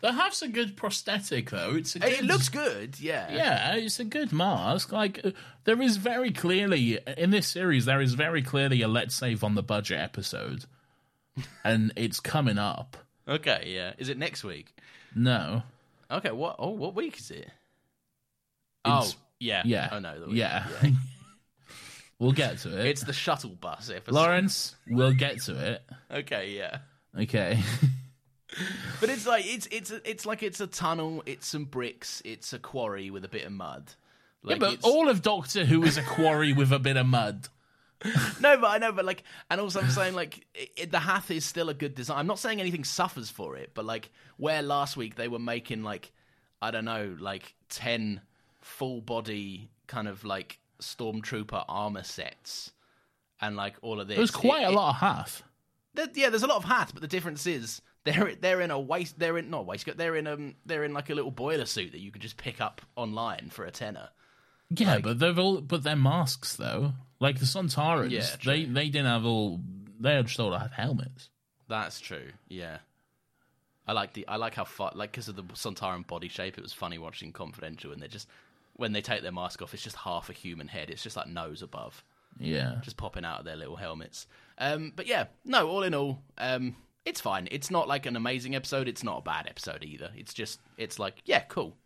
The Hath's a good prosthetic, though. It's a good, it looks good, yeah. Yeah, it's a good mask. Like uh, there is very clearly in this series, there is very clearly a let's save on the budget episode, and it's coming up. Okay, yeah. Is it next week? No, Okay, what oh what week is it? It's- oh, yeah. yeah, Oh no, the week- yeah. we'll get to it. It's the shuttle bus episode. Laurence. We'll get to it. Okay, yeah. Okay. But it's like it's it's it's like it's a tunnel, it's some bricks, it's a quarry with a bit of mud. yeah, but it's- all of Doctor Who is a quarry with a bit of mud. No, but I know, but like, and also I'm saying like it, it- the Hath is still a good design. I'm not saying anything suffers for it, but like where last week they were making like I don't know, like ten full body kind of like stormtrooper armor sets and like all of this. There was quite It- a lot of Hath. there- yeah, there's a lot of Hath, but the difference is they're they're in a waist. They're in not waistcoat. They're in um they're in like a little boiler suit that you could just pick up online for a tenner. Yeah, Like- but they've all but they're masks though. Like the Sontarans, Yeah, they they didn't have all. They just all had helmets. That's true. Yeah. I like the I like how far like because of the Sontaran body shape, it was funny watching Confidential, and they're just when they take their mask off, it's just half a human head. It's just like nose above, Yeah, just popping out of their little helmets. Um, but yeah, no, all in all, um, it's fine. It's not like an amazing episode. It's not a bad episode either. It's just it's like yeah, cool.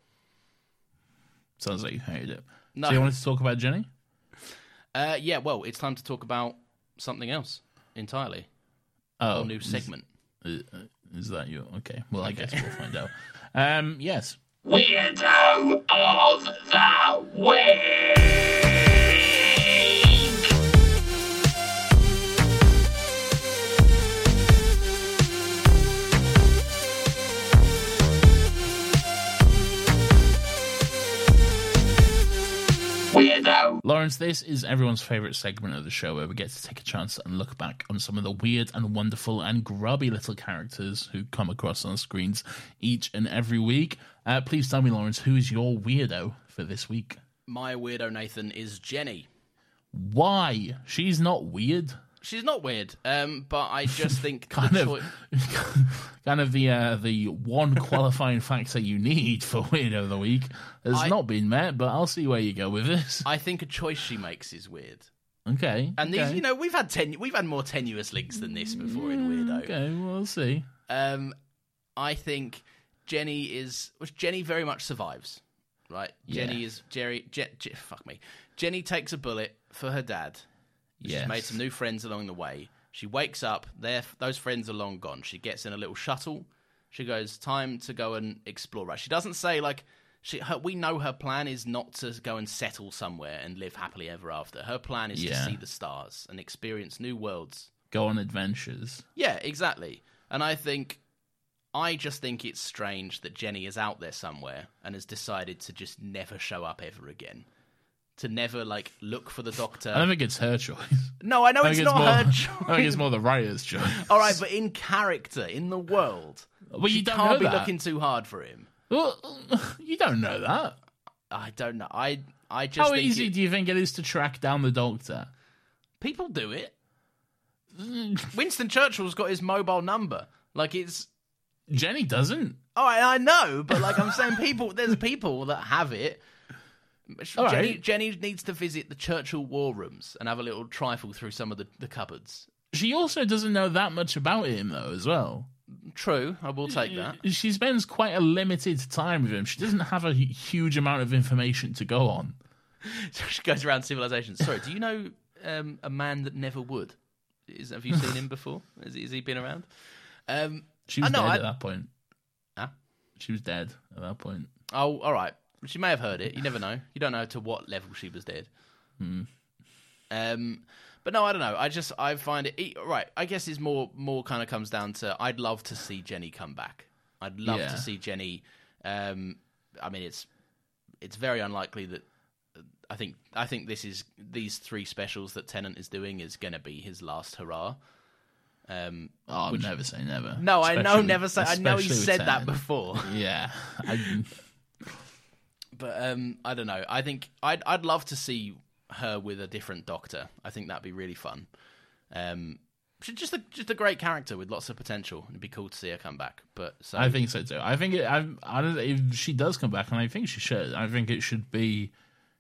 sounds like you hated it. No. So you wanted to talk about Jenny? Uh, yeah, well, it's time to talk about something else entirely. A Oh, new segment. Is, is that you? Okay. Well, I guess we'll find out. Um, yes. Weirdo of the Week! Weirdo. Laurence, this is everyone's favourite segment of the show where we get to take a chance and look back on some of the weird and wonderful and grubby little characters who come across on screens each and every week. Uh, please tell me, Laurence, who is your weirdo for this week? My weirdo Nathan is Jenny. Why? She's not weird. She's not weird, um, but I just think Kind of, kind of the uh, the one qualifying factor you need for weirdo of the week has I- not been met. But I'll see where you go with this. I think a choice she makes is weird. Okay, And these, you know, we've had ten, we've had more tenuous links than this before in weirdo. Okay, well, we'll see. Um, I think Jenny is which Jenny very much survives. Right, Jenny is Jerry. Je, Je- fuck me. Jenny takes a bullet for her dad. Yes. She's made some new friends along the way. She wakes up. There, those friends are long gone. She gets in a little shuttle. She goes, "Time to go and explore." Right. She doesn't say like she. Her, we know her plan is not to go and settle somewhere and live happily ever after. Her plan is to see the stars and experience new worlds Go on adventures. yeah, exactly. And I think, I just think it's strange that Jenny is out there somewhere and has decided to just never show up ever again. To never, like, look for the doctor. I don't think it's her choice. no, I know I it's think not more, her choice. I think it's more the writer's choice. All right, but in character, in the world, Well, you don't can't be that. looking too hard for him. Well, you don't know that. I don't know. I, I just How easy it- do you think it is to track down the doctor? people do it. Winston Churchill's got his mobile number. Like it's Jenny doesn't. Oh, I, I know, but like I'm saying, people there's people that have it. All Jenny, right. Jenny needs to visit the Churchill war rooms and have a little trifle through some of the, the cupboards. She also doesn't know that much about him, though, as well. True, I will take that. She spends quite a limited time with him. She doesn't have a huge amount of information to go on. So she goes around civilization. Sorry, do you know um, a man that never would? Is, have you seen him before? Has, he- has he been around? Um, She was I know, dead I- at that point. Huh? She was dead at that point. oh, all right. She may have heard it. You never know. You don't know to what level she was dead. Um, but no, I don't know. I just I find it right. I guess it's more more kind of comes down to I'd love to see Jenny come back. I'd love Yeah. to see Jenny. Um, I mean, it's it's very unlikely that. I think I think this is these three specials that Tennant is doing is going to be his last hurrah. Um, Oh, which- never say never. no, I know, never say. I know he especially said that before. Yeah. I, but um, I don't know. I think I'd I'd love to see her with a different Doctor. I think that'd be really fun. Um, she's just a just a great character with lots of potential. It'd be cool to see her come back. But so I think so too. I think it, I, I don't, if she does come back, and I think she should. I think it should be.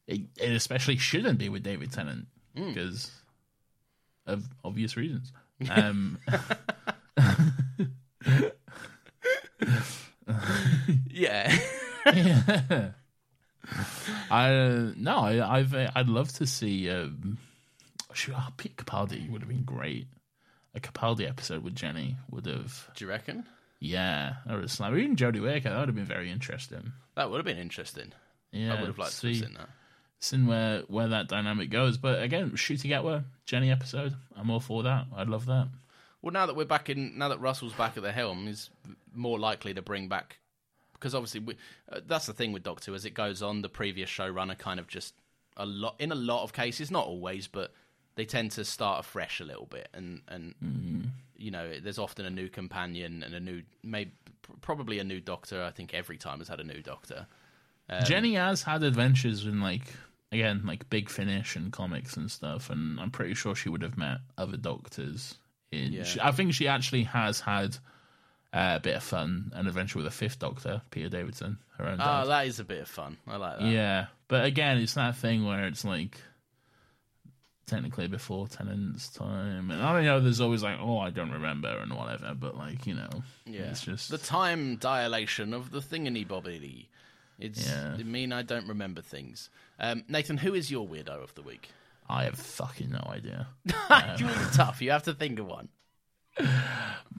It, it especially shouldn't be with David Tennant Hmm. because of obvious reasons. Um, yeah, I uh, no, I, I've I'd love to see. Um, shoot, oh, Pete Capaldi would have been great. A Capaldi episode with Jenny would have, do you reckon yeah, or a slam. Even Jodie Whittaker that would have been very interesting. that would have been interesting? Yeah, I would have liked to have see- seen that. seen where where that dynamic goes. But again, Ncuti Gatwa, Jenny episode, I'm all for that. I'd love that. Well, now that we're back in, now that Russell's back at the helm, he's more likely to bring back because obviously we, uh, that's the thing with Doctor Who. As it goes on, the previous showrunner kind of just a lot in a lot of cases, not always, but they tend to start afresh a little bit, and and Mm. you know, there's often a new companion and a new, maybe probably a new doctor. I think every time has had a new doctor. Um, Jenny has had adventures in like again like Big Finish and comics and stuff, and I'm pretty sure she would have met other doctors. In Yeah. she, I think she actually has had uh, a bit of fun, an adventure with a fifth Doctor, Peter Davison, her own. Oh, dad. that is a bit of fun. I like that. yeah, but again, it's that thing where it's like technically before Tennant's time, and I don't know. There's always like, oh, I don't remember and whatever, but like you know, Yeah. it's just the time dilation of the thingany bobbity. It's Yeah. it mean I don't remember things. Um, Nathan, who is your weirdo of the week? I have fucking no idea. you are tough. You have to think of one.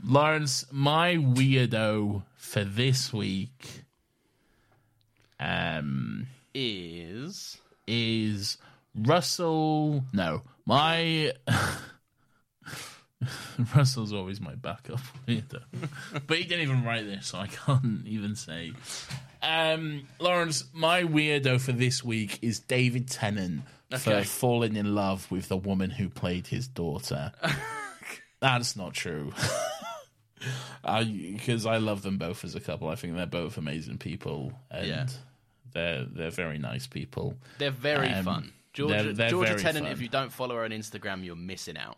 Laurence, my weirdo for this week um Is is Russell no, my Russell's always my backup weirdo. but he didn't even write this, so I can't even say. Um Laurence, my weirdo for this week is David Tennant for falling in love with the woman who played his daughter. That's not true. I because I love them both as a couple. I think they're both amazing people, and Yeah. they're they're very nice people. they're very Um, fun. Georgia, they're- they're Georgia Tennant. fun. If you don't follow her on Instagram, you're missing out.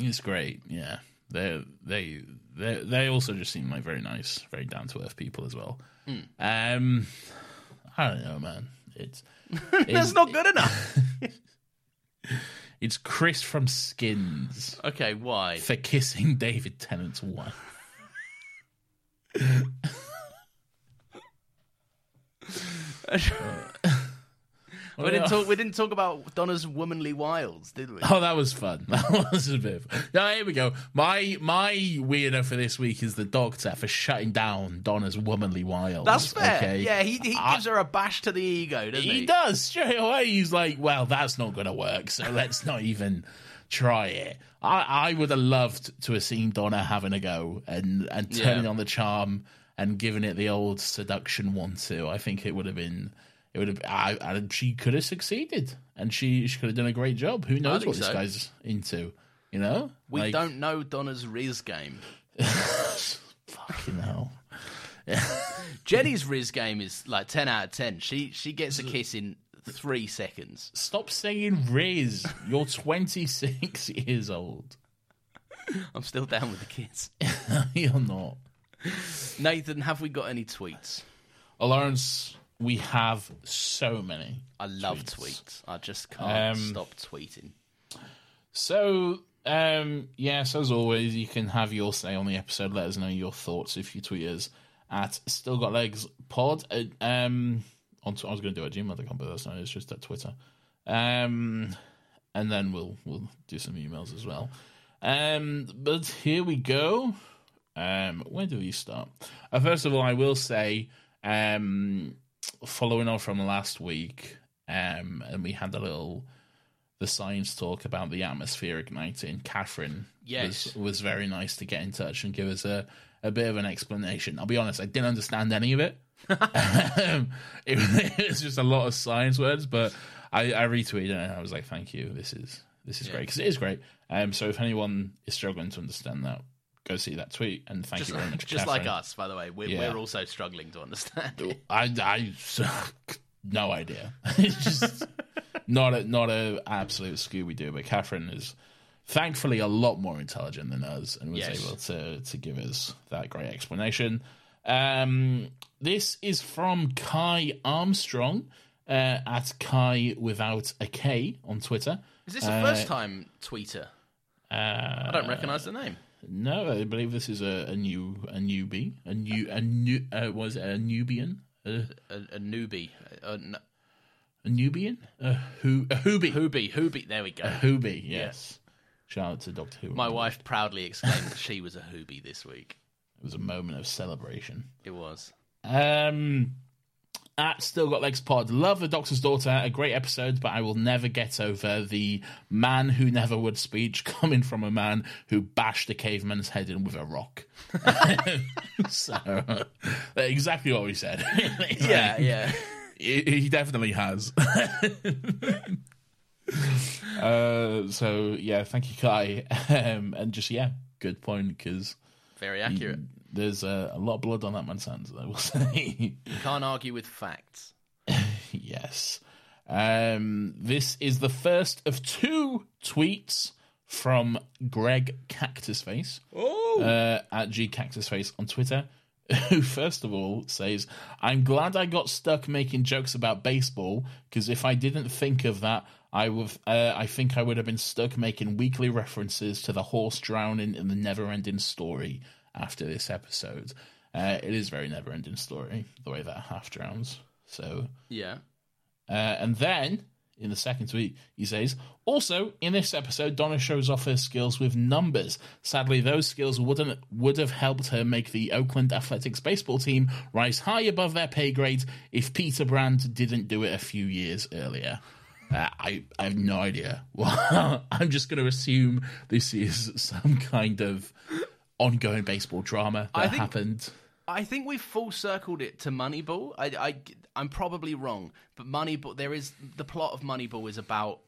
It's great. Yeah, they they they they also just seem like very nice, very down to earth people as well. Hmm. Um, I don't know, man. It's That's it's, not good enough. it's Chris from Skins okay, why? for kissing David Tennant's wife. Uh, We didn't oh, talk. We didn't talk about Donna's womanly wiles, did we? Oh, that was fun. That was a bit. Of... Yeah, here we go. My my weirdo for this week is the Doctor for shutting down Donna's womanly wiles. That's fair. Okay? Yeah, he, he I- gives her a bash to the ego, doesn't he? He does straight away. He's like, "Well, that's not going to work, so let's not even try it." I, I would have loved to have seen Donna having a go and and turning Yeah. on the charm and giving it the old seduction one two. I think it would have been. It would have. I, I, she could have succeeded, and she she could have done a great job. Who knows think what this guy's into? You know, We Like, don't know Donna's Riz game. Fucking hell. Jenny's Riz game is like ten out of ten. She she gets a kiss in three seconds. Stop saying Riz. You're 26 years old. I'm still down with the kids. You're not. Nathan, have we got any tweets? Uh, Laurence, we have so many. I love Tweets. tweets. I just can't Um, stop tweeting. So, um, yes, as always, you can have your say on the episode. Let us know your thoughts if you tweet us at Still Got Legs Pod. Uh, um, on tw- I was going to do a gmail.com, but that's not. It's just at Twitter. Um, and then we'll we'll do some emails as well. Um, but here we go. Um, where do we start? Uh, first of all, I will say, um, following on from last week, um, and we had a little the science talk about the atmosphere igniting. Catherine Yes. was, was very nice to get in touch and give us a, a bit of an explanation. I'll be honest, I didn't understand any of it. um, it, it was just a lot of science words, but I, I retweeted and I was like, "Thank you. This is this is great because it is great." Um, so if anyone is struggling to understand that, go see that tweet and thank Just, you very much. just like us, by the way. We're, Yeah. we're also struggling to understand it. I, I no idea. it's just not a not a absolute Scooby Doo, but Catherine is thankfully a lot more intelligent than us and was Yes. able to to give us that great explanation. Um, this is from Kai Armstrong uh, at Kai without a K on Twitter. Is this a first time tweeter? Uh, I don't recognise the name. No, I believe this is a, a new a newbie, a new a new uh, was it a Nubian. Uh, A, a newbie. A, no, a Nubian? A, who, a Hoobie. Hoobie. Hoobie. There we go. A Hoobie, yes. Shout out to Doctor Who. My wife proudly exclaimed that she was a Hoobie this week. It was a moment of celebration. It was. Um, at Still Got Legs Pod. Love The Doctor's Daughter. A great episode, but I will never get over the man who never would speech coming from a man who bashed a caveman's head in with a rock. so, exactly what we said. It's Yeah, yeah. He, he definitely has. uh, so yeah, thank you, Kai. Um, and just yeah, good point because Very accurate. There's uh, a lot of blood on that man's hands. I will say. You can't argue with facts. yes. Um, this is the first of two tweets from Greg Cactusface uh, at G Cactusface on Twitter. Who first of all says, "I'm glad I got stuck making jokes about baseball because if I didn't think of that, I would. Uh, I think I would have been stuck making weekly references to the horse drowning in the never-ending story after this episode. Uh, it is very never-ending story the way that Hath drowns. So Yeah. uh, and then in the second tweet, he says, also in this episode, Donna shows off her skills with numbers. Sadly, those skills wouldn't would have helped her make the Oakland Athletics baseball team rise high above their pay grade if Peter Brand didn't do it a few years earlier. Uh, I, I have no idea. Well, I'm just going to assume this is some kind of ongoing baseball drama that I think- happened. I think we've full circled it to Moneyball. I, I, I'm probably wrong, but Moneyball. There is the plot of Moneyball is about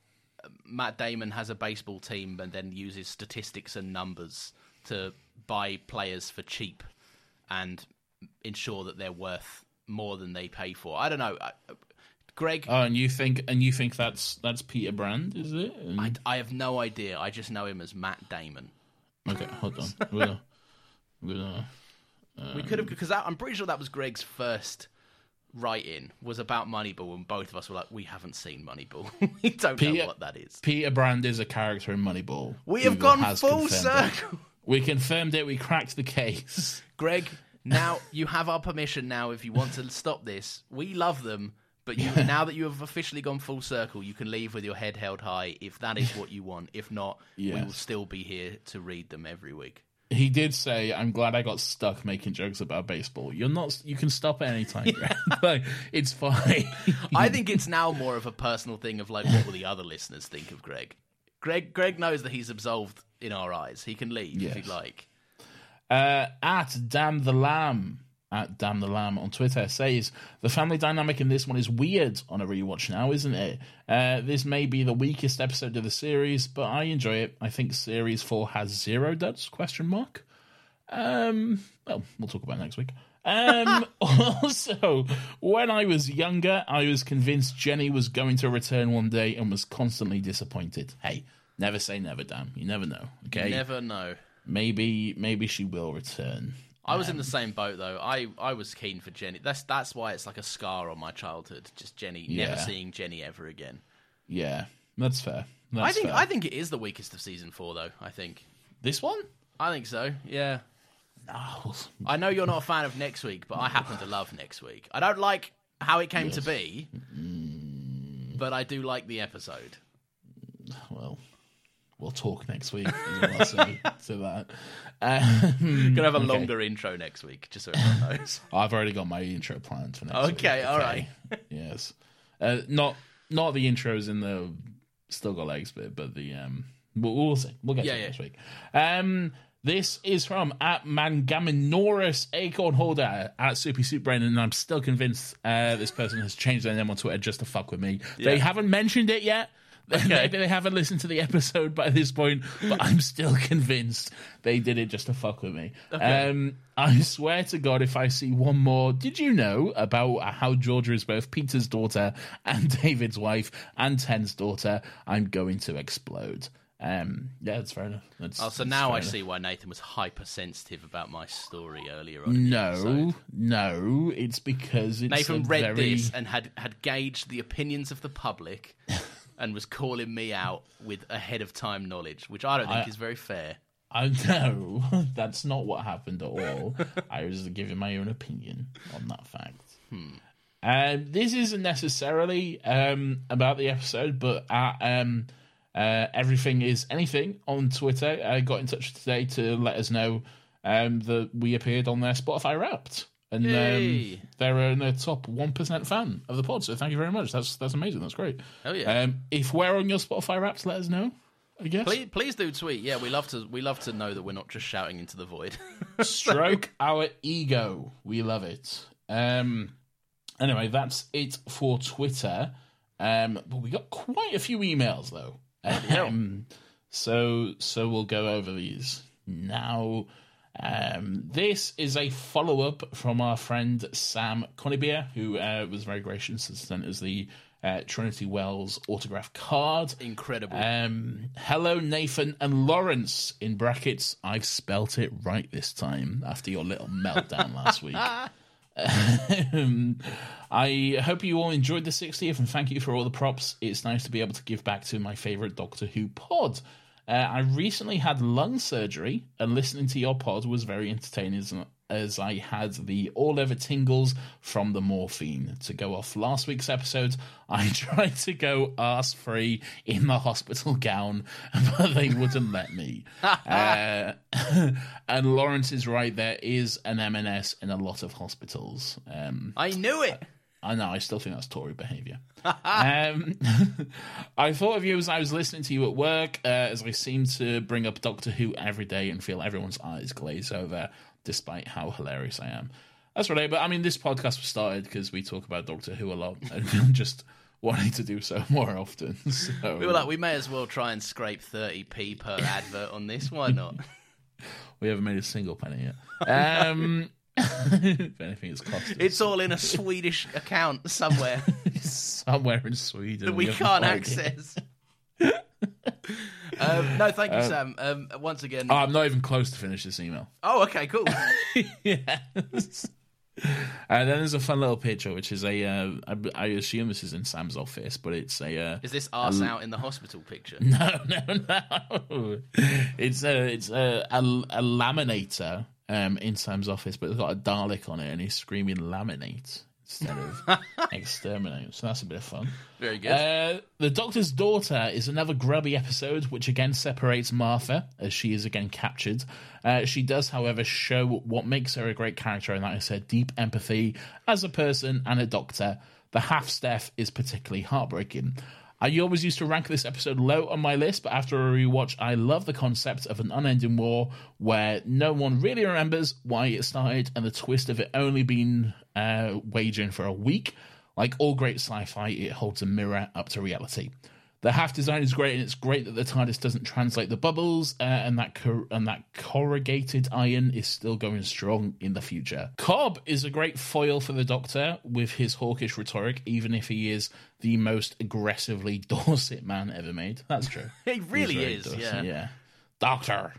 uh, Matt Damon has a baseball team and then uses statistics and numbers to buy players for cheap and ensure that they're worth more than they pay for. I don't know. I- Greg, Oh, and you think and you think that's that's Peter Brand, is it? And- I, I have no idea. I just know him as Matt Damon. Okay, hold on. We'll, we'll, uh, we could have because I'm pretty sure that was Greg's first write-in was about Moneyball, and both of us were like, "We haven't seen Moneyball. we don't know what that is." Peter Brand is a character in Moneyball. We have Google gone full confirmed it. circle. We confirmed it. We cracked the case. Greg, now you have our permission. Now, if you want to stop this, we love them. But you, now that you have officially gone full circle, you can leave with your head held high if that is what you want. If not, we will still be here to read them every week. He did say, "I'm glad I got stuck making jokes about baseball." You're not. You can stop at any time. Greg. like it's fine. I think it's now more of a personal thing of like, what will the other listeners think of Greg? Greg, Greg knows that he's absolved in our eyes. He can leave if he'd like. Uh, at Damn the Lamb, at Damn the Lamb on Twitter says the family dynamic in this one is weird on a rewatch now, isn't it? Uh, this may be the weakest episode of the series, but I enjoy it. I think series four has zero duds? Question mark. Um, well, we'll talk about it next week. Um, also, when I was younger, I was convinced Jenny was going to return one day and was constantly disappointed. Hey, never say never, damn. You never know. Okay, Never know. maybe maybe she will return. I was in um, the same boat though. I, I was keen for Jenny. That's that's why it's like a scar on my childhood. Just Jenny, never seeing Jenny ever again. Yeah, that's fair. That's I think fair. I think it is the weakest of season four though. I think this one. I think so. Yeah. No, I know you're not a fan of next week, but I happen to love next week. I don't like how it came to be, but I do like the episode. well, we'll talk next week. say to that. Um, Gonna have a okay. longer intro next week, just so everyone knows. I've already got my intro planned for next week. Okay, all right. yes, uh, not not the intros in the still got legs bit, but the um. We'll, we'll see. We'll get Yeah, to yeah. next week. Um, this is from at Mangaminoris Acorn Holder at Soupy Soup Brain, and I'm still convinced uh, this person has changed their name on Twitter just to fuck with me. They haven't mentioned it yet. Maybe they haven't listened to the episode by this point, but I'm still convinced they did it just to fuck with me. Um, I swear to God, if I see one more, did you know about how Georgia is both Peter's daughter and David's wife and Ten's daughter? I'm going to explode. Um, yeah, that's fair enough. That's, Oh, so now I enough. see why Nathan was hypersensitive about my story earlier on. No, no, it's because it's Nathan read very... this and had had gauged the opinions of the public and was calling me out with ahead of time knowledge, which I don't think I- is very fair. I know that's not what happened at all. I was giving my own opinion on that fact. Um, this isn't necessarily um, about the episode, but at, um, uh, everything is anything on Twitter. I got in touch today to let us know um, that we appeared on their Spotify Wrapped, and Yay. um, they're in the top one percent fan of the pod. So thank you very much. That's that's amazing. That's great. Oh, yeah. Um, if we're on your Spotify Wrapped, let us know. I guess. Please, please do tweet. Yeah, we love to. We love to know that we're not just shouting into the void. stroke our ego. We love it. Um, anyway, that's it for Twitter. Um, but we got quite a few emails though. Um, so so we'll go over these now. Um, this is a follow up from our friend Sam Conibeer, who uh, was very gracious and sent us the uh, Trinity Wells autograph card. Incredible. Um, hello, Nathan and Laurence. In brackets, I've spelt it right this time after your little meltdown last week. Um, I hope you all enjoyed the 60th and thank you for all the props. It's nice to be able to give back to my favorite Doctor Who pod. Uh, I recently had lung surgery, and listening to your pod was very entertaining as, as I had the all over tingles from the morphine. To go off last week's episode, I tried to go arse free in the hospital gown, but they wouldn't let me. uh, and Lawrence is right, there is an M&S in a lot of hospitals. Um, I knew it. I know, I still think that's Tory behaviour. um, I thought of you as I was listening to you at work, uh, as I seem to bring up Doctor Who every day and feel everyone's eyes glaze over, despite how hilarious I am. That's right, but I mean, this podcast was started because we talk about Doctor Who a lot and just wanting to do so more often. So We were like, we may as well try and scrape 30p per advert on this. Why not? we haven't made a single penny yet. Um, if anything, it's cost It's all in a Swedish account somewhere somewhere in Sweden that we have can't access. um, no, thank you, Uh, Sam. Um, once again. Oh, I'm not even close to finish this email. oh, okay, cool. yes. And then there's a fun little picture, which is a. Uh, I, I assume this is in Sam's office, but it's a. Uh, Is this arse out in the hospital picture? no, no, no. It's a it's a a, a laminator um, in Sam's office, but it's got a Dalek on it, and he's screaming "laminate" instead of "exterminate." So that's a bit of fun. Very good. Uh, the Doctor's Daughter is another grubby episode, which again separates Martha as she is again captured. Uh, she does, however, show what makes her a great character, and that is her deep empathy as a person and a doctor. The Hath's death is particularly heartbreaking. I always used to rank this episode low on my list, but after a rewatch, I love the concept of an unending war where no one really remembers why it started and the twist of it only being uh, waging for a week. Like all great sci fi, it holds a mirror up to reality. The Hath design is great, and it's great that the TARDIS doesn't translate the bubbles, uh, and that cor- and that corrugated iron is still going strong in the future. Cobb is a great foil for the Doctor with his hawkish rhetoric, even if he is the most aggressively Dorset man ever made. That's true. He really is, Dorset, yeah. yeah. Doctor.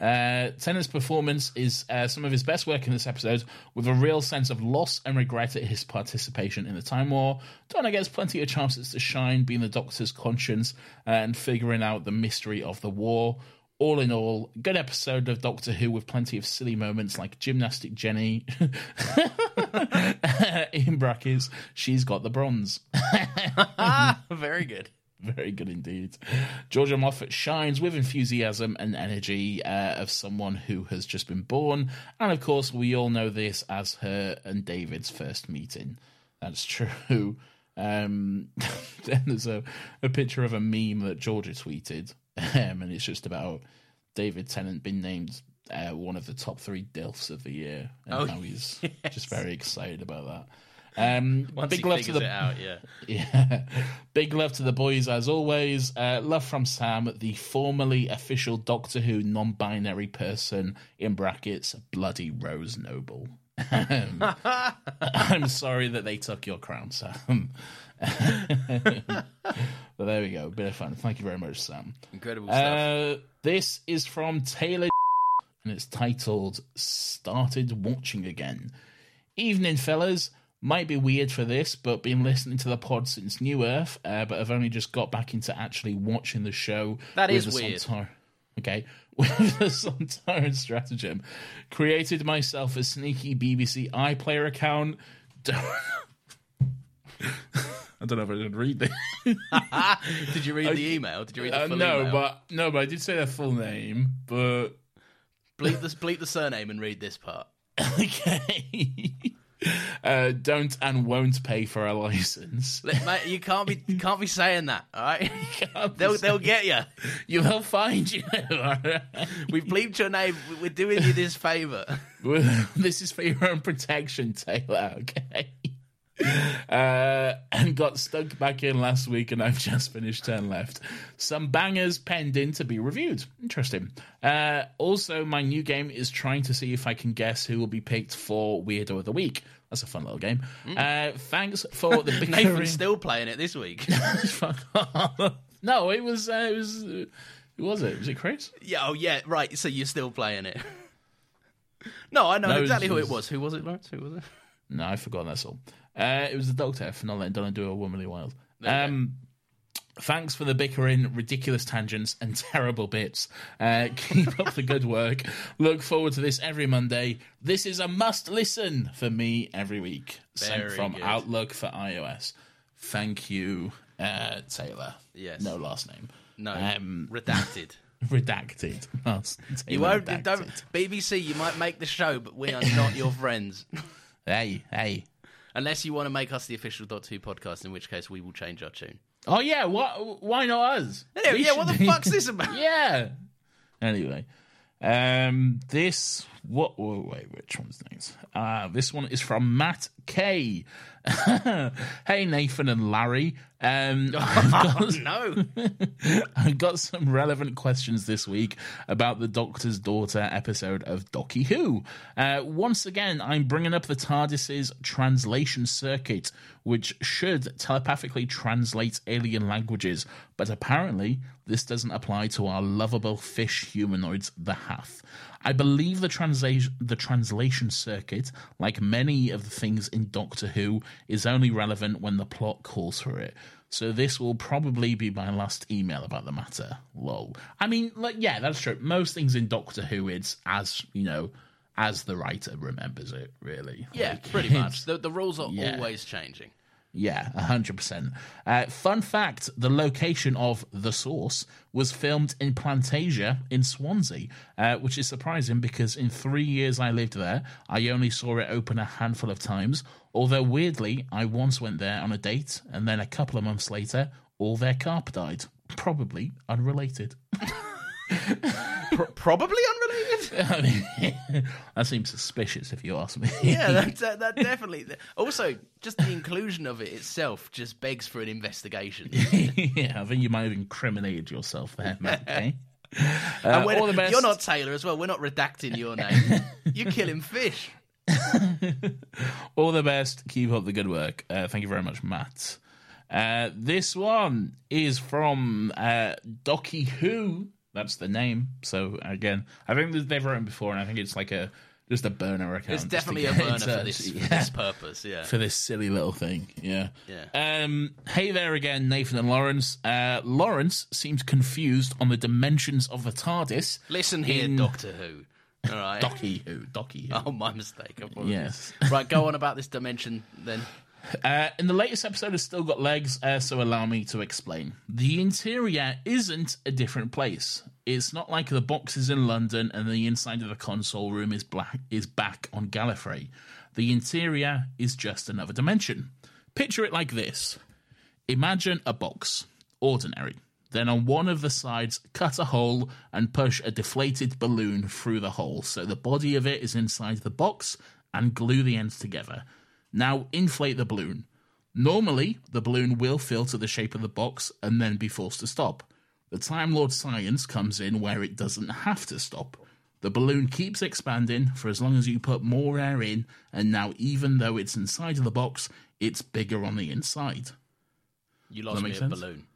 Uh, Tennant's performance is uh, some of his best work in this episode, with a real sense of loss and regret at his participation in the Time War. Donna gets plenty of chances to shine, being the Doctor's conscience uh, and figuring out the mystery of the war. All in all, good episode of Doctor Who with plenty of silly moments like Gymnastic Jenny. in brackets, she's got the bronze. Very good. Very good indeed. Georgia Moffett shines with enthusiasm and energy uh, of someone who has just been born. And of course, we all know this as her and David's first meeting. That's true. Um, then there's a, a picture of a meme that Georgia tweeted, um, and it's just about David Tennant being named uh, one of the top three DILFs of the year. And Oh, how he's just very excited about that. Um, big love to the out, yeah. yeah. Big love to the boys as always. Uh, love from Sam, the formerly official Doctor Who non binary person, in brackets, Bloody Rose Noble. Um, I'm sorry that they took your crown, Sam. but there we go. Bit of fun. Thank you very much, Sam. Incredible stuff. Uh, this is from Taylor, and it's titled "Started Watching Again." Evening, fellas. Might be weird for this, but been listening to the pod since New Earth, uh, but I've only just got back into actually watching the show. That is weird. Sontar- okay, with the Sontaran stratagem. Created myself a sneaky BBC iPlayer account. I don't know if I should read this. Did you read the email? Did you read the Uh, full no, email? but no, but I did say their full name. But bleep the bleep the surname and read this part. okay, uh, don't and won't pay for a license. Mate, you can't be you can't be saying that. All right, they'll they'll get you. You will find you. We've bleeped your name. We're doing you this favour. this is for your own protection, Taylor. Okay. uh, and got stuck back in last week, and I've just finished Turn Left. Some bangers penned in to be reviewed. Interesting. Uh, also, my new game is trying to see if I can guess who will be picked for Weirdo of the Week. That's a fun little game. Uh, thanks for the bickering. Nathan's still playing it this week. No, it was. Uh, it was. Uh, who was it? Was it Chris? yeah, oh yeah, right. So you're still playing it. no, I know No, it was- exactly who it was-. Who was it, Laurence? Who was it? No, I forgot that's all. Uh, it was the Doctor for not letting Donna do a womanly wild. Um, thanks for the bickering, ridiculous tangents, and terrible bits. Uh, keep up the good work. Look forward to this every Monday. This is a must listen for me every week. Sent Very from good. Outlook for iOS. Thank you, uh, Taylor. Yes. No last name. No, Um, redacted. redacted. Last- You won't. redacted. Don't, BBC, you might make the show, but we are not your friends. Hey, hey. Unless you want to make us the official Dot Two podcast, in which case we will change our tune. Oh yeah, what? Why not us? Anyway, yeah, what the fuck's this about? yeah. Anyway, um, this what? oh, wait, which one's next? Uh, this one is from Matt K. hey Nathan and Larry. Um, I've got- no. I've got some relevant questions this week about the Doctor's Daughter episode of Docky Who. Uh, once again, I'm bringing up the TARDIS's translation circuit, which should telepathically translate alien languages, but apparently this doesn't apply to our lovable fish humanoids, the Hath. I believe the translation the translation circuit, like many of the things in Doctor Who, is only relevant when the plot calls for it. So this will probably be my last email about the matter. Lol. I mean, like, yeah, that's true. Most things in Doctor Who, it's as you know, as the writer remembers it. Really. Yeah, Like, pretty much. The, the rules are Yeah. always changing. Yeah, 100%. Uh, fun fact the location of The Source was filmed in Plantasia in Swansea, uh, which is surprising because in three years I lived there, I only saw it open a handful of times. Although, weirdly, I once went there on a date, and then a couple of months later, all their carp died. Probably unrelated. Probably unrelated. I mean, that seems suspicious if you ask me. yeah, that, that, that definitely. Also, just the inclusion of it itself just begs for an investigation. yeah, I think you might have incriminated yourself there, Matt. Okay? Uh, and all the best. you're not Taylor as well. We're not redacting your name. You're killing fish. All the best. Keep up the good work. Uh, thank you very much, Matt. Uh, this one is from uh, Docky Who. That's the name. So again, I think they've written before, and I think it's like a just a burner account. To definitely a burner for this, for this purpose. Yeah. for this silly little thing. Yeah. Yeah. Um, hey there again, Nathan and Laurence. Uh, Laurence seems confused on the dimensions of the TARDIS. Listen here, in- Doctor Who. All right. Docky Who. Docky Who. Oh, my mistake. Yes. right, go on about this dimension then. Uh, in the latest episode, it's still got legs, uh, so allow me to explain. The interior isn't a different place. It's not like the boxes in London and the inside of the console room is black is back on Gallifrey. The interior is just another dimension. Picture it like this: Imagine a box, ordinary. Then on one of the sides, cut a hole and push a deflated balloon through the hole so the body of it is inside the box and glue the ends together. Now inflate the balloon. Normally, the balloon will fill to the shape of the box and then be forced to stop. The Time Lord science comes in where it doesn't have to stop. The balloon keeps expanding for as long as you put more air in, and now, even though it's inside of the box, it's bigger on the inside. You lost me at sense? balloon.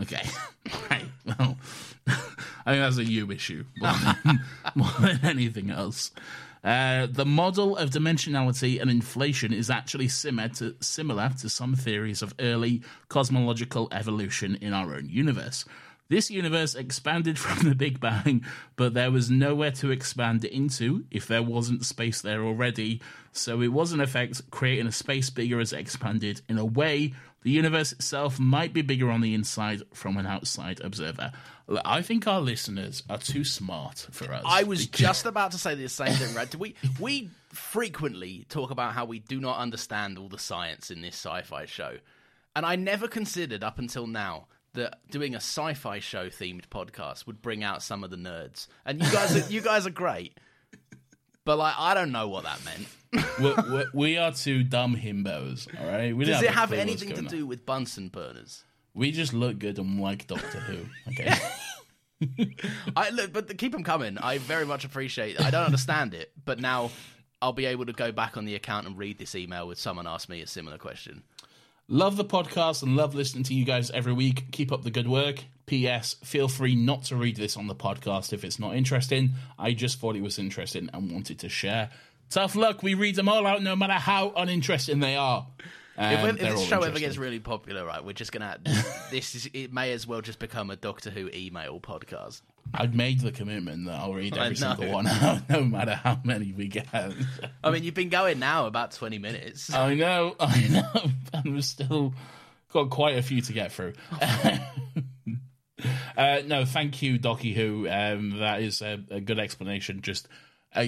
Okay. right. Well, I think that's a you issue more than, more than anything else. Uh, the model of dimensionality and inflation is actually similar to, similar to some theories of early cosmological evolution in our own universe. This universe expanded from the Big Bang, but there was nowhere to expand into if there wasn't space there already. So it was, in effect, creating a space bigger as it expanded. In a way, the universe itself might be bigger on the inside from an outside observer. I think our listeners are too smart for us. I was because- just about to say the same thing, right? We we frequently talk about how we do not understand all the science in this sci-fi show, and I never considered up until now that doing a sci-fi show themed podcast would bring out some of the nerds. And you guys, are, you guys are great. But like, I don't know what that meant. We're, we're, we are two dumb himbos, all right? We Does it have anything to going on. do with Bunsen burners? We just look good and like Doctor Who. Okay. I look, but keep them coming. I very much appreciate. I don't understand it, but now I'll be able to go back on the account and read this email with someone asked me a similar question. love the podcast and love listening to you guys every week. Keep up the good work. P.S. Feel free not to read this on the podcast if it's not interesting. I just thought it was interesting and wanted to share. Tough luck. We read them all out, no matter how uninteresting they are. If, Um, if they're this show ever gets really popular, right, we're just gonna. this is. It may as well just become a Doctor Who email podcast. I've made the commitment that I'll read every single one out, no matter how many we get. I mean, you've been going now about twenty minutes. I know, I know, and we've still got quite a few to get through. uh, no, thank you, Docky Who. Um, that is a, a good explanation. Just uh,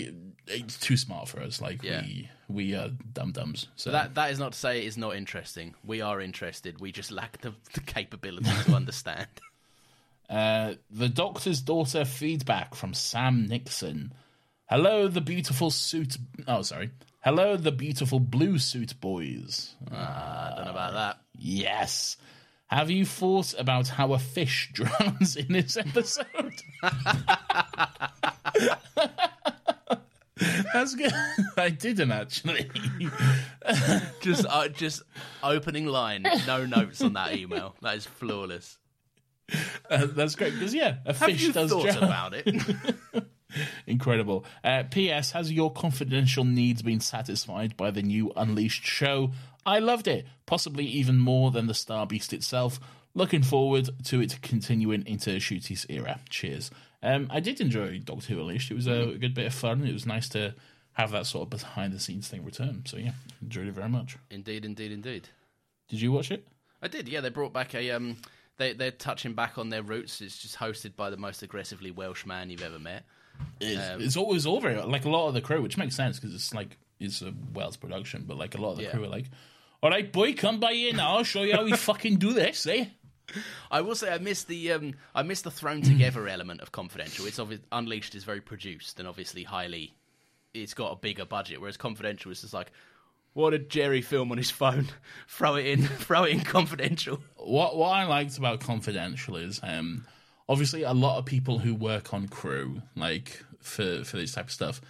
it's too smart for us. Like Yeah. we we are dum dums. So That that is not to say it is not interesting. We are interested. We just lack the, the capability to understand. Uh, the Doctor's Daughter feedback from Sam Nixon. Hello, the beautiful suit. Oh, sorry. Hello, the beautiful blue suit boys. I don't know about that. Yes. Have you thought about how a fish drowns in this episode? That's good. I didn't actually. Just uh, just opening line. No notes on that email. That is flawless. Uh, that's great because yeah, a Have fish you does thought drown. about it? Incredible. Uh, P.S. Has your confidential needs been satisfied by the new Unleashed show? I loved it, possibly even more than the Star Beast itself. Looking forward to it continuing into Ncuti's era. Cheers. Um, I did enjoy Doctor Who Unleashed. It was a good bit of fun. It was nice to have that sort of behind the scenes thing return. So yeah, enjoyed it very much. indeed, indeed, indeed. Did you watch it? I did. Yeah, they brought back a um. They they're touching back on their roots. It's just hosted by the most aggressively Welsh man you've ever met. It's, Um, it's always over. like a lot of the crew, which makes sense because it's like it's a Wells production, but like a lot of the Yeah. crew are like, "All right, boy, come by here now. I'll show you how we fucking do this, eh?" I will say I missed the um I missed the thrown together element of Confidential. It's obvious Unleashed is very produced and obviously highly. It's got a bigger budget, whereas Confidential is just like. What did Jerry film on his phone? throw it in, throw it in confidential. What what I liked about Confidential is um obviously a lot of people who work on crew like for for this type of stuff,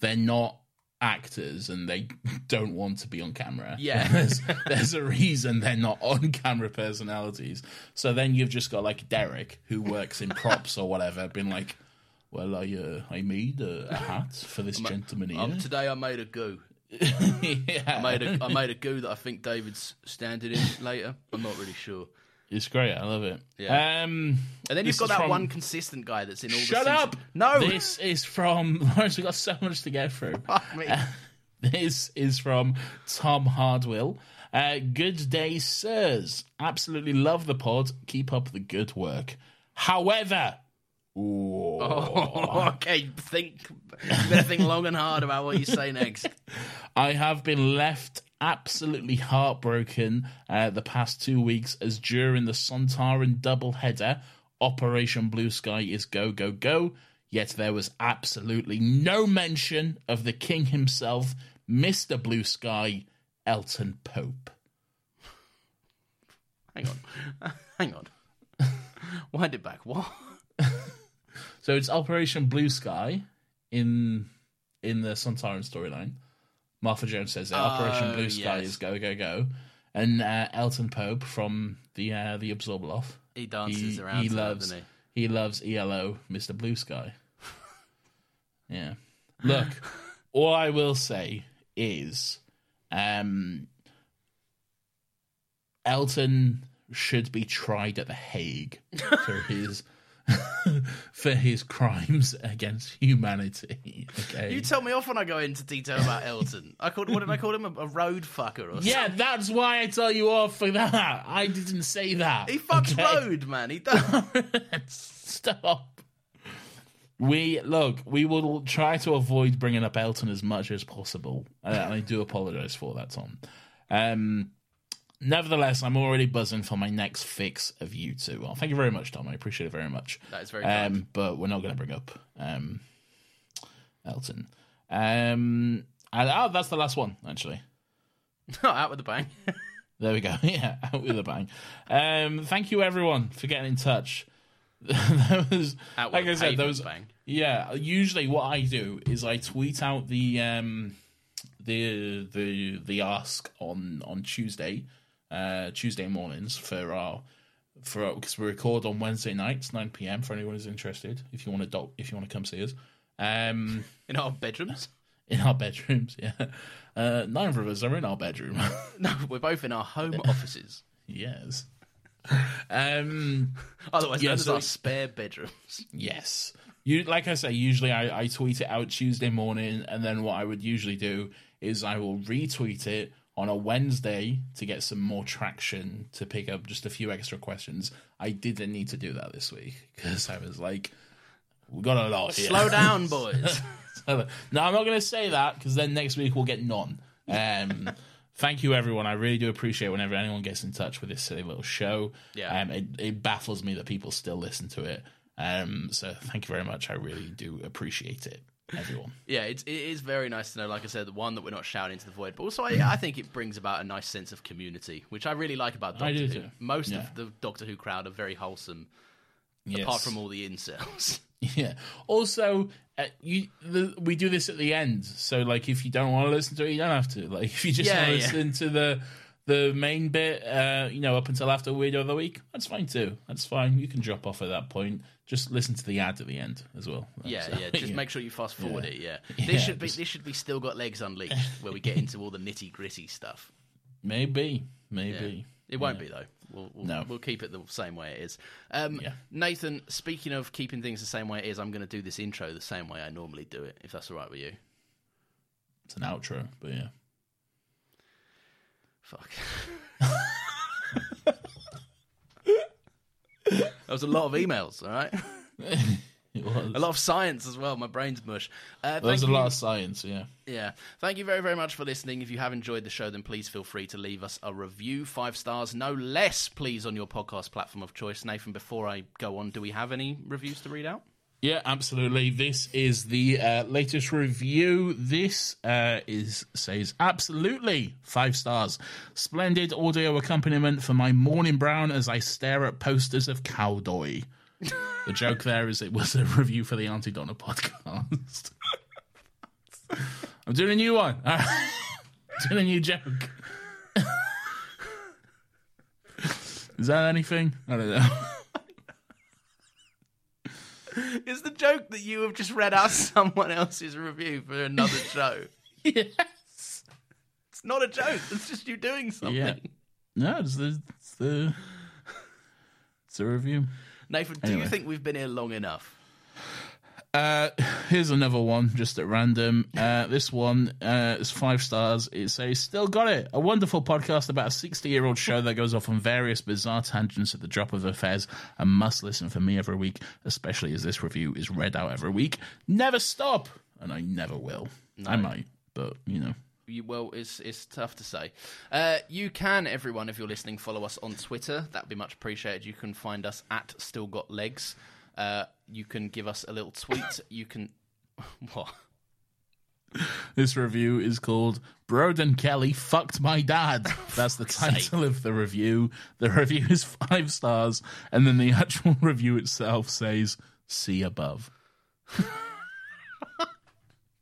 they're not actors and they don't want to be on camera. Yeah. there's, there's a reason they're not on camera personalities. So then you've just got like Derek who works in props or whatever, been like, well, I uh, I made a, a hat for this gentleman here. Um, today I made a goo. yeah. I made a I made a goo that I think David's standing in later. I'm not really sure. It's great. I love it. Yeah. Um, And then you've got that from- one consistent guy that's in all the Shut seasons. up! No, This is from Laurence. we've got so much to get through. Fuck me. This is from Tom Hardwill. Uh, good day, sirs. Absolutely love the pod. Keep up the good work. However, Ooh. Oh, okay, think better think long and hard about what you say next. I have been left absolutely heartbroken uh, the past two weeks as during the Sontaran double header, Operation Blue Sky is go, go, go. Yet there was absolutely no mention of the king himself, Mr. Blue Sky, Elton Pope. Hang on, hang on. Wind it back. What? So it's Operation Blue Sky in in the Sontaran storyline. Martha Jones says that Operation Oh, Blue Sky yes. is go go go, and uh, Elton Pope from the uh, the Abzorbaloff. He dances he, around he loves doesn't he loves ELO Mr. Blue Sky. yeah. Look, all I will say is um Elton should be tried at the Hague for his for his crimes against humanity. Okay. You tell me off when I go into detail about Elton. I called what did I call him? A, a road fucker or something. yeah, that's why I tell you off for that. I didn't say that. He fucks okay? road, man. He does. Stop. We look. We will try to avoid bringing up Elton as much as possible, and I do apologise for that, Tom. Um, nevertheless, I'm already buzzing for my next fix of you two. Well, thank you very much, Tom. I appreciate it very much. That is very kind. Um, but we're not going to bring up um, Elton. Um, and oh, that's the last one actually. Out with the bang. There we go. Yeah, out with a bang. Um, thank you everyone for getting in touch. that was, Out like with I said, those. bang. Yeah, usually what I do is I tweet out the um, the the the ask on on Tuesday, uh, Tuesday mornings for our for because we record on Wednesday nights nine p.m. for anyone who's interested. If you want to if you want to come see us, um, In our bedrooms. in our bedrooms. Yeah, uh, neither of us are in our bedroom. No, we're both in our home offices. yes. Um. Otherwise Yeah, as so- our spare bedrooms. Yes. You like I say, usually I, I tweet it out Tuesday morning, and then what I would usually do is I will retweet it on a Wednesday to get some more traction to pick up just a few extra questions. I didn't need to do that this week because I was like, we got a lot. Here. Slow down, boys. No, I'm not going to say that because then next week we'll get none. Um, thank you, everyone. I really do appreciate whenever anyone gets in touch with this silly little show. Yeah. Um, it, it baffles me that people still listen to it. Um, so thank you very much. I really do appreciate it, everyone. yeah, it's, it is very nice to know, like I said, the one that we're not shouting into the void, but also I, I think it brings about a nice sense of community, which I really like about Doctor I do Who. too. Most Yeah. of the Doctor Who crowd are very wholesome, Yes. apart from all the incels. Yeah. Also, uh, you the, we do this at the end, so like if you don't want to listen to it, you don't have to. Like if you just Yeah, want to yeah. listen to the the main bit, uh, you know, up until after Weirdo of the Week, that's fine too. That's fine. You can drop off at that point. Just listen to the ad at the end as well. Yeah, So, yeah. Just make sure you fast forward Yeah. it. Yeah, Yeah, this should be just- this should be still got legs unleashed, where we get into all the nitty gritty stuff. Maybe, Yeah. maybe. It won't be though. We'll, we'll, No. we'll keep it the same way it is. Um, Yeah. Nathan, speaking of keeping things the same way it is, I'm going to do this intro the same way I normally do it, if that's all right with you. It's an outro, but yeah. Fuck. that was a lot of emails. All right, It was. a lot of science as well. My brain's mush. Uh, There was a lot of science, yeah. Yeah. Thank you very, very much for listening. If you have enjoyed the show, then please feel free to leave us a review. Five stars, no less, please, on your podcast platform of choice. Nathan, before I go on, do we have any reviews to read out? Yeah, absolutely. This is the uh, latest review. This uh, is says absolutely five stars. Splendid audio accompaniment for my morning brown as I stare at posters of cowdoy. the joke there is it was a review for the Aunty Donna podcast. I'm doing a new one. doing a new joke. is that anything? I don't know. Is the joke that you have just read out someone else's review for another show? yes. It's not a joke. It's just you doing something. Yeah. No, it's the it's the it's a review. Nathan, do Anyway. you think we've been here long enough? Uh, here's another one, just at random. Uh, this one uh, is five stars. It says, "Still got it. A wonderful podcast about a 60 year old show that goes off on various bizarre tangents at the drop of affairs. A must listen for me every week, especially as this review is read out every week. Never stop, and I never will. I might, but you know." You, well, it's it's tough to say. Uh, you can, everyone, if you're listening, follow us on Twitter. That'd be much appreciated. You can find us at Still Got Legs. Uh, you can give us a little tweet. You can what? This review is called Broden Kelly Fucked My Dad. That's the title of the review. The review is five stars, and then the actual review itself says, See above.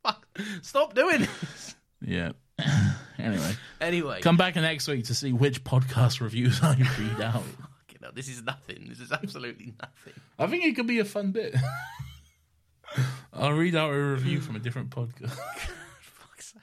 Fuck. Stop doing this. Yeah. anyway, Anyway, come back next week to see which podcast reviews I read out. This is nothing. This is absolutely nothing. I think it could be a fun bit. I'll read out a review from a different podcast. Fuck's sake.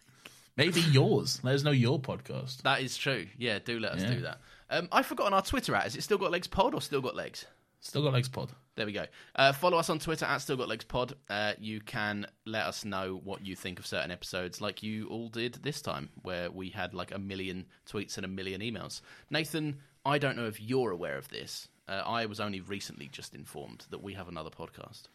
Maybe yours. Let us know your podcast. That is true. Yeah, do let us Yeah. do that. Um, I've forgotten our Twitter at. Is it Still Got Legs Pod or Still Got Legs? Still got legs pod. There we go. Uh, follow us on Twitter at Still Got Legs Pod. Uh, you can let us know what you think of certain episodes, like you all did this time, where we had like a million tweets and a million emails. Nathan, I don't know if you're aware of this. Uh, I was only recently just informed that we have another podcast.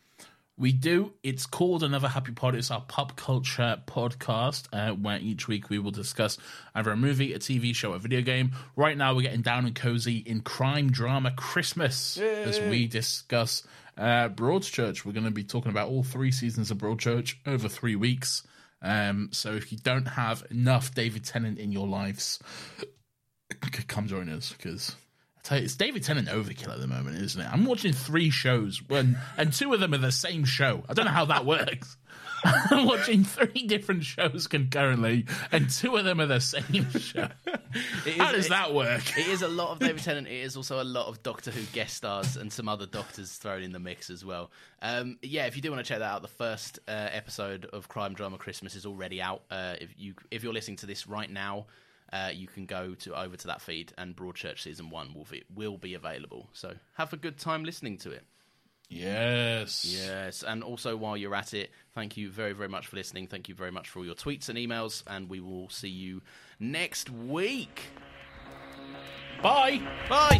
We do. It's called Another Happy Pod. It's our pop culture podcast uh, where each week we will discuss either a movie, a TV show, a video game. Right now, we're getting down and cozy in crime drama Christmas as we discuss uh, Broadchurch. We're going to be talking about all three seasons of Broadchurch over three weeks. Um, so if you don't have enough David Tennant in your lives, come join us because you, it's David Tennant overkill at the moment, isn't it? I'm watching three shows when and two of them are the same show. I don't know how that works. I'm watching three different shows concurrently, and two of them are the same show. How does that work? It is a lot of David Tennant. It is also a lot of Doctor Who guest stars and some other doctors thrown in the mix as well. Um, yeah, if you do want to check that out, the first uh, episode of Crime Drama Christmas is already out. Uh, if you if you're listening to this right now, uh, you can go to over to that feed, and Broadchurch season one will be will be available. So have a good time listening to it. Yes. Yes, and also while you're at it, thank you very, very much for listening. Thank you very much for all your tweets and emails, and we will see you next week. Bye. Bye.